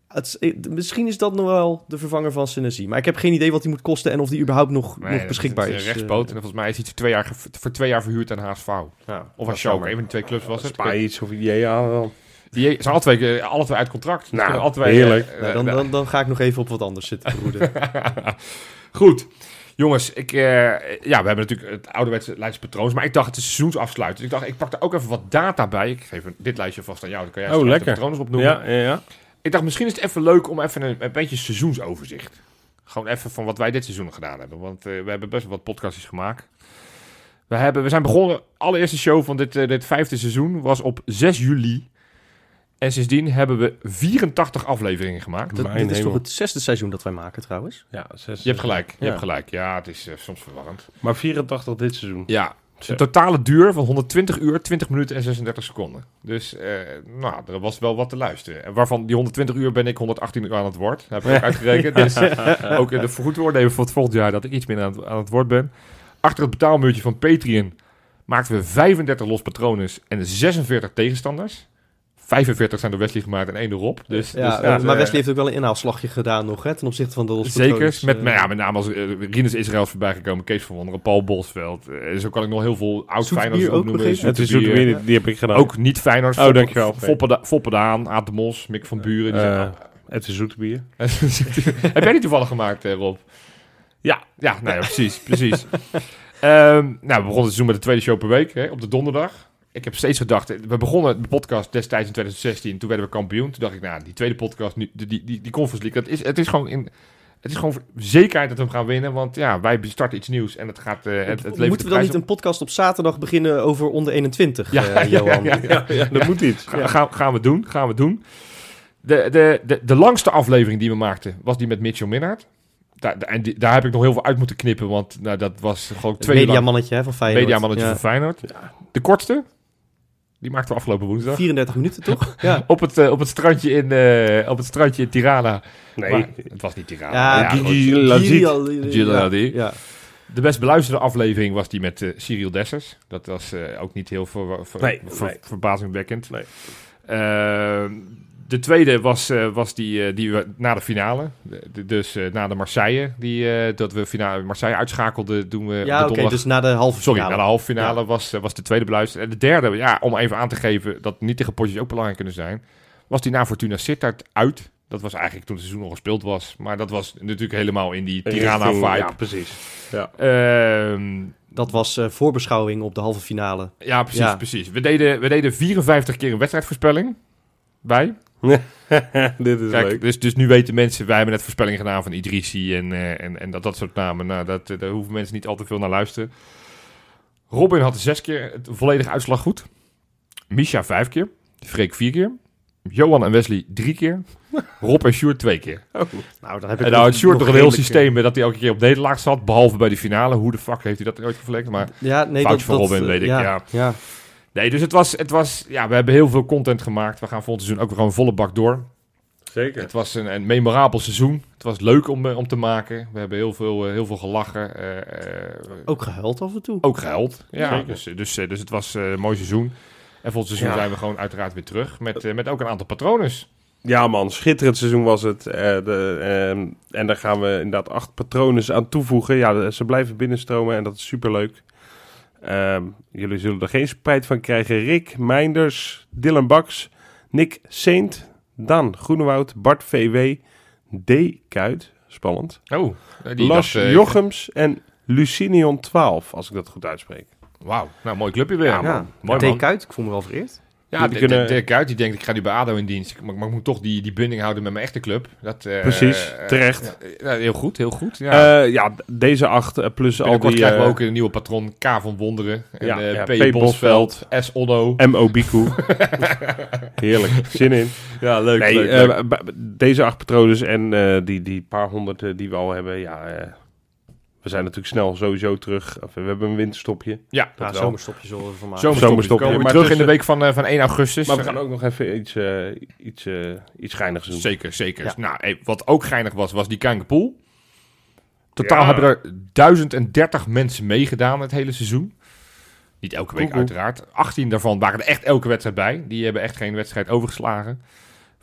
het, is- eh, misschien is dat nog wel de vervanger van Senesi. Maar ik heb geen idee wat die moet kosten... en of die überhaupt nog, Nee, nog beschikbaar een is. rechtspoot. Eh, en volgens mij is hij voor twee jaar, voor twee jaar verhuurd aan HSV. ja. Of aan Schalke. Een van die twee clubs was het. Spaar je iets of aan dan? Die zijn alle twee, eh, alle twee uit contract. Nou, kunnen alle twee, heerlijk. eh, Nou, dan, eh, dan, dan ga ik nog even op wat anders zitten broeden. [laughs] Goed. Jongens, ik, eh, ja, we hebben natuurlijk het ouderwetse lijstje patroons. Maar ik dacht, het is seizoensafsluiting. Dus ik dacht, ik pak er ook even wat data bij. Ik geef dit lijstje vast aan jou. Dan kan jij Oh, lekker. de patronen opnoemen. Ja, ja, ja. Ik dacht, misschien is het even leuk om even een, een beetje seizoensoverzicht. Gewoon even van wat wij dit seizoen gedaan hebben. Want eh, we hebben best wel wat podcastjes gemaakt. We, hebben, we zijn begonnen, de allereerste show van dit, dit vijfde seizoen was op 6 juli. En sindsdien hebben we 84 afleveringen gemaakt. Dat, dit is hemel. toch het zesde seizoen dat wij maken trouwens? ja zes, Je hebt gelijk, je Ja. hebt gelijk. Ja, het is eh, soms verwarrend. Maar 84 dit seizoen. Ja. Een totale duur van 120 uur, 20 minuten en 36 seconden. Dus eh, nou, er was wel wat te luisteren. En waarvan die 120 uur ben ik 118 uur aan het woord. Dat heb ik ook [laughs] uitgerekend. Dus ook in de nemen voor het volgend jaar dat ik iets minder aan het, aan het woord ben. Achter het betaalmuurtje van Patreon maakten we 35 los patronen en 46 tegenstanders. 45 zijn door Wesley gemaakt en één door Rob. Dus, Ja, dus, eh, maar eh, Wesley heeft ook wel een inhaalslagje gedaan nog, hè, ten opzichte van de Los Zeker, met, eh. maar ja, met name als uh, Rinus Israëls voorbij gekomen, Kees van Wonderen, Paul Bosveld. eh, zo kan ik nog heel veel oud Feyenoorders opnoemen. Het is die, die heb ik gedaan. Ook niet Feyenoord. Oh, dankjewel. Foppe, da, Foppe Daan, Aad de Mos, Mick van Buren. Die Eh, het is zoete bier. [laughs] zijn- Heb jij die toevallig gemaakt, eh, Rob? Ja. Ja, nou ja, precies, precies. [laughs] Ehm, nou, we begonnen het seizoen met de tweede show per week, hè, op de donderdag. Ik heb steeds gedacht, we begonnen de podcast destijds in 2016, toen werden we kampioen. Toen dacht ik, nou, die tweede podcast, nu, die, die, die, die Conference League, dat is, het is gewoon in... Het is gewoon zekerheid dat we hem gaan winnen, want ja, wij starten iets nieuws en het gaat... eh, het, het Moeten we dan niet een podcast op zaterdag beginnen over onder 21, Ja, eh, ja, Johan? ja, ja. Ja, dat moet iets. Ga, gaan, gaan we doen, gaan we doen. De, de, de, de langste aflevering die we maakten, was die met Mitchell Minnaert. Daar, en die- daar heb ik nog heel veel uit moeten knippen, want nou, dat was gewoon Het twee lang mediamannetje hè, van Feyenoord. mediamannetje van Feyenoord. De kortste, die maakten we afgelopen woensdag. 34 minuten, toch? [laughs] ja. Op het, eh, op, het strandje in, eh, op het strandje in Tirana. Nee. Maar het was niet Tirana. Ja, Ja, Gigi ja. De best beluisterde aflevering was die met eh, Cyril Dessers. Dat was eh, ook niet heel ver, ver- Nee, ver- nee. verbazingwekkend. Nee. De tweede was, eh, was die, eh, die we na de finale. Dus eh, na de Marseille. Die, eh, dat we finale Marseille uitschakelden. Doen we Ja, oké, dus na de halve Sorry, finale. na de halve finale was, was de tweede beluisterd. En de derde, ja, om even aan te geven dat niet tegen potjes ook belangrijk kunnen zijn, was die na Fortuna Sittard uit. Dat was eigenlijk toen het seizoen al gespeeld was. Maar dat was natuurlijk helemaal in die Tirana-vibe. Ja, precies. Ja. Ehm, Dat was eh, voorbeschouwing op de halve finale. ja, precies, Ja. precies. We deden, we deden 54 keer een wedstrijdvoorspelling bij. [laughs] Dit is Kijk, leuk. dus, dus nu weten mensen, wij hebben net voorspellingen gedaan van Idrissi en, eh, en, en dat, dat soort namen. Nou, dat, eh, daar hoeven mensen niet al te veel naar luisteren. Robin had zes keer het volledige uitslag goed. Misha vijf keer. Freek vier keer. Johan en Wesley drie keer. [laughs] Rob en Sjoerd twee keer. Nou, dan heb ik En nou, het Sjoerd nog nog een heel systeem met dat hij elke keer op nederlaag zat. Behalve bij de finale. Hoe de fuck heeft hij dat ooit geflekt? Maar eh, Ja, nee, Foutje dat, van dat, Robin, eh, weet ik, ja. ja. Nee, dus het was, het was... Ja, we hebben heel veel content gemaakt. We gaan volgend seizoen ook weer gewoon volle bak door. Zeker. Het was een, een memorabel seizoen. Het was leuk om, eh, om te maken. We hebben heel veel, eh, heel veel gelachen. eh, eh, Ook gehuild af en toe. ook gehuild. Ja, Zeker. dus, dus, dus het was een mooi seizoen. En volgend seizoen Ja. zijn we gewoon uiteraard weer terug. Met, met ook een aantal patronen. Ja man, schitterend seizoen was het. Eh, de, ehm, en daar gaan we inderdaad acht patronen aan toevoegen. Ja, ze blijven binnenstromen en dat is superleuk. Ehm, jullie zullen er geen spijt van krijgen. Rick, Meinders, Dylan Baks, Nick Saint, Dan Groenewoud, Bart VW, D. Kuit, spannend. Oh, die Lars dacht, eh, Jochems en Lucinion 12, als ik dat goed uitspreek. Wauw, nou mooi clubje weer. Ja, Ja, Ja, Mooi, man. Kuit, ik voel me wel vereerd. Ja Die de, kunnen- de, Dirk Kuyt, die denkt ik ga nu bij ADO in dienst. Maar, maar ik moet toch die, die binding houden met mijn echte club. Dat, eh, Precies, eh, terecht. ja, heel goed, heel goed. Ja. Ja, deze acht eh, plus al die... krijgen we eh, ook een nieuwe patroon K van Wonderen. En Ja, eh, ja, P. P. Bosveld, S. Onno. M.O. Biku. [laughs] Heerlijk, zin in. Ja, leuk. Nee, leuk, eh, deze acht patronen en eh, die, die paar honderd eh, die we al hebben, ja, eh, we zijn natuurlijk snel sowieso terug. Of, we hebben een winterstopje. ja, dat wel. zomerstopje zullen we ervan maken. Zomerstopje. Zomerstopje. Komen we Maar terug in de week van, eh, van 1 augustus. Maar we gaan ook nog even iets, eh iets, eh iets geinigs doen. Zeker, zeker. Ja. Nou, wat ook geinig was, was die Kankerpool. Totaal Ja. hebben er 1030 mensen meegedaan het hele seizoen. Niet elke week uiteraard. 18 daarvan waren er echt elke wedstrijd bij. Die hebben echt geen wedstrijd overgeslagen.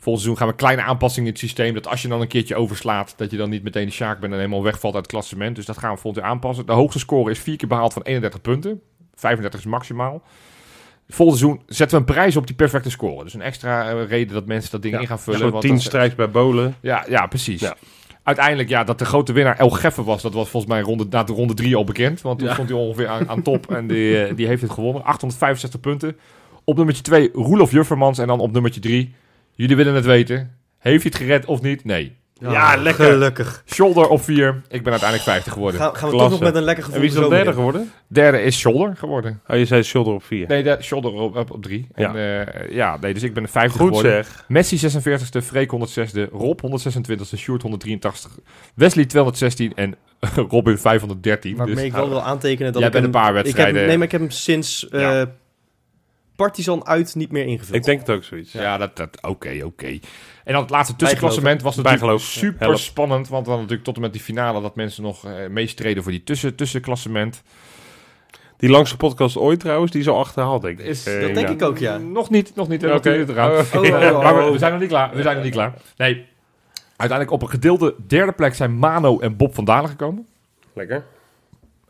Volgend seizoen gaan we kleine aanpassingen in het systeem. Dat als je dan een keertje overslaat, dat je dan niet meteen de Sjaak bent en helemaal wegvalt uit het klassement. Dus dat gaan we volgend jaar aanpassen. De hoogste score is vier keer behaald van 31 punten. 35 is maximaal. Volgend seizoen zetten we een prijs op die perfecte score. Dus een extra eh, reden dat mensen dat ding Ja, in gaan vullen. Zo'n tien strijks bij Bolen. ja, ja, precies. Ja. Uiteindelijk, ja, dat de grote winnaar El Geffen was, dat was volgens mij ronde, na de ronde drie al bekend. Want toen Ja. stond hij ongeveer aan, aan top en die, eh, die heeft het gewonnen. 865 punten. Op nummertje 2 Roelof Juffermans en dan op nummertje 3. Jullie willen het weten. Heeft hij het gered of niet? Nee. Ja, lekker. Gelukkig. Shoulder op 4. Ik ben uiteindelijk 50 geworden. Gaan, gaan we Klasse. toch nog met een lekker En gevoel wie is dan derde geworden? Derde is Shoulder geworden. Oh, je zei shoulder op vier. Nee, de Shoulder op, op, op 3. Ja. En, eh, ja, nee, dus ik ben de 50 Goed geworden. zeg. Messi 46ste, Freek 106ste, Rob 126ste, Sjoerd 183, Wesley 216 en [laughs] Robin 513. Waarmee Dus, ik wel wil aantekenen dat Jij ik bent een paar ik heb, wedstrijden- Nee, maar ik heb hem sinds eh Ja. Partizan uit niet meer ingevuld. Ik denk het ook zoiets. Ja, dat, dat oké, oké. En dan het laatste tussenklassement was natuurlijk Bijgeloof. super Help. spannend. Want dan natuurlijk tot en met die finale dat mensen nog eh meestreden voor die tussen, tussenklassement. Die langste podcast ooit trouwens, die is al achterhaald, denk ik. Is- dat denk ja. ik ook, ja. Nog niet, nog niet. We Oké. okay. Oh. Oh, oh, oh, [laughs] maar we, we zijn nog niet klaar. We zijn nog niet klaar. Nee, uiteindelijk op een gedeelde derde plek zijn Mano en Bob van Dalen gekomen. Lekker.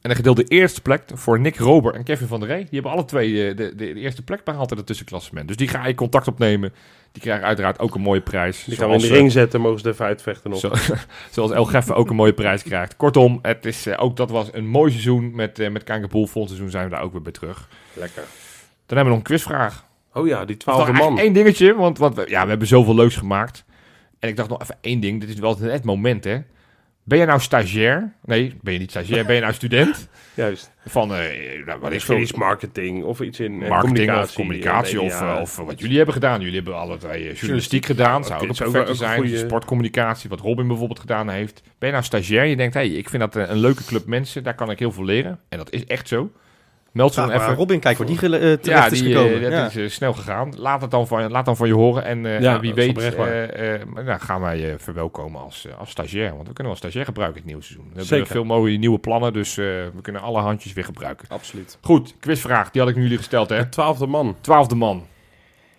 En een gedeelde eerste plek voor Nick Rober en Kevin van der Rey. Die hebben alle twee eh, de, de, de eerste plek behaald in het tussenklassement. Dus die ga je contact opnemen. Die krijgen uiteraard ook een mooie prijs. Die gaan we in de ring zetten, mogen ze even uitvechten nog. Zo, [laughs] zoals El Geffen ook een mooie prijs krijgt. Kortom, het is, eh, ook dat was een mooi seizoen. Met, uh, met Kankerpool. Volgend seizoen zijn we daar ook weer bij terug. Lekker. Dan hebben we nog een quizvraag. Oh ja, die twaalfde man. één dingetje. Want, want we, ja, we hebben zoveel leuks gemaakt. En ik dacht nog even één ding. Dit is wel het moment, hè. Ben je nou stagiair? Nee, ben je niet stagiair. Ben je nou student? [laughs] Juist. Van, eh nou, wat Is veel iets marketing of iets in eh, marketing communicatie. of communicatie en of, eh, of wat jullie hebben gedaan. Jullie hebben alle twee eh, journalistiek gedaan. Zou Oké, ook een zijn. goeie- Sportcommunicatie, wat Robin bijvoorbeeld gedaan heeft. Ben je nou stagiair? Je denkt, hey, ik vind dat eh, een leuke club mensen. Daar kan ik heel veel leren. En dat is echt zo. Meld ze even. Robin, kijk waar die eh, Ja, is die, gekomen. eh, dat Ja. is eh, snel gegaan. Laat het dan van, laat dan van je horen. En eh, Ja, en wie weet eh, eh, nou, gaan wij je verwelkomen als, eh, als stagiair. Want we kunnen wel stagiair gebruiken in het nieuwe seizoen. We hebben Zeker. veel mooie nieuwe plannen. Dus eh, we kunnen alle handjes weer gebruiken. Absoluut. Goed, quizvraag. Die had ik nu jullie gesteld. Hè? De twaalfde man. Twaalfde man.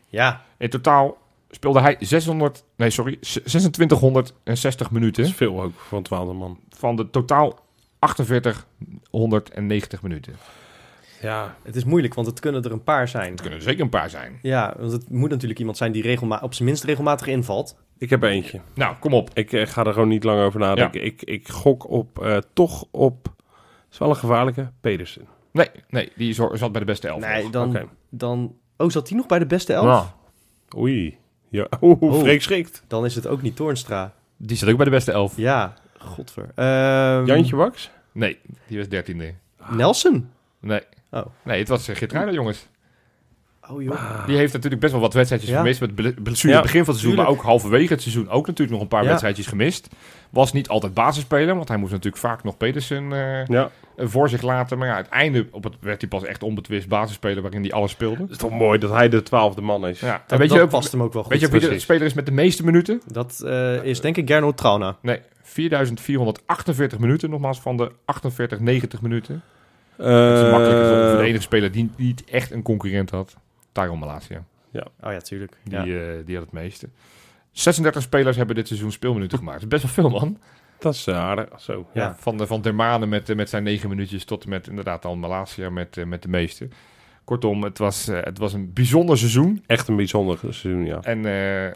Ja, In totaal speelde hij 600, nee sorry, 2660 minuten Dat is veel ook voor een twaalfde man. van de totaal 4890 minuten. Ja, het is moeilijk, want het kunnen er een paar zijn. Het kunnen er zeker een paar zijn. Ja, want het moet natuurlijk iemand zijn die regelma op zijn minst regelmatig invalt. ik heb er eentje. Nou, kom op. Ik eh, ga er gewoon niet lang over nadenken. Ik, ik gok op, eh, toch op, is wel een gevaarlijke, Pedersen. Nee, nee, die zo- zat bij de beste elf. Nee, dan, Oké. dan... Oh, zat die nog bij de beste elf? Ja, Oei. Ja, [laughs] oeh, Oh. Freek schrikt. Dan is het ook niet Toornstra. die zat ook bij de beste elf. Ja, godver. Ehm, Jantje Wax? Nee, die was dertiende. Nelson? Nee. Oh. Nee, het was uh, Geertruida, jongens. Oh joh. Die heeft natuurlijk best wel wat wedstrijdjes Ja. gemist. Met ble- blessure Ja, het begin van het seizoen, maar ook halverwege het seizoen ook natuurlijk nog een paar Ja. wedstrijdjes gemist. Was niet altijd basisspeler, want hij moest natuurlijk vaak nog Pedersen eh, Ja. voor zich laten. Maar ja, uiteindelijk op het, werd hij pas echt onbetwist basisspeler waarin hij alles speelde. Het is toch mooi dat hij de twaalfde man is. Ja, Dat, en weet dat je, ook, past hem ook wel goed. weet je wie de speler is met de meeste minuten? Dat eh, is denk ik Gernot Trauna. Nee, 4448 minuten, nogmaals van de 48, 90 minuten. Uh, Dat is makkelijk voor voor de enige speler die niet echt een concurrent had. Tyron Malasia. Oh ja, tuurlijk. Die, Ja. eh, die had het meeste. 36 spelers hebben dit seizoen speelminuten gemaakt. Dat is best wel veel, man. Dat is uh, aardig. Zo. Ja. Ja. Van, de, van Dermane met, eh, met zijn negen minuutjes tot en met inderdaad dan Malasia met, eh, met de meeste. Kortom, het was, eh, het was een bijzonder seizoen. Echt een bijzonder seizoen, ja. En eh,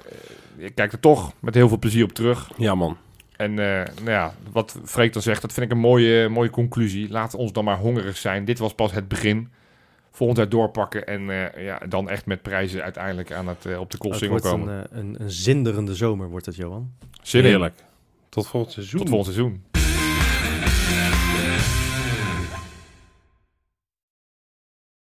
ik kijk er toch met heel veel plezier op terug. Ja, man. En eh, nou ja, wat Freek dan zegt, dat vind ik een mooie, mooie conclusie. Laat ons dan maar hongerig zijn. Dit was pas het begin. Volgend jaar doorpakken en eh, ja, dan echt met prijzen uiteindelijk aan het, eh, op de Het koolsingel wordt komen. een, een, een zinderende zomer, wordt het, Johan. Zin in. Heerlijk. Tot volgend seizoen. Tot volgend seizoen.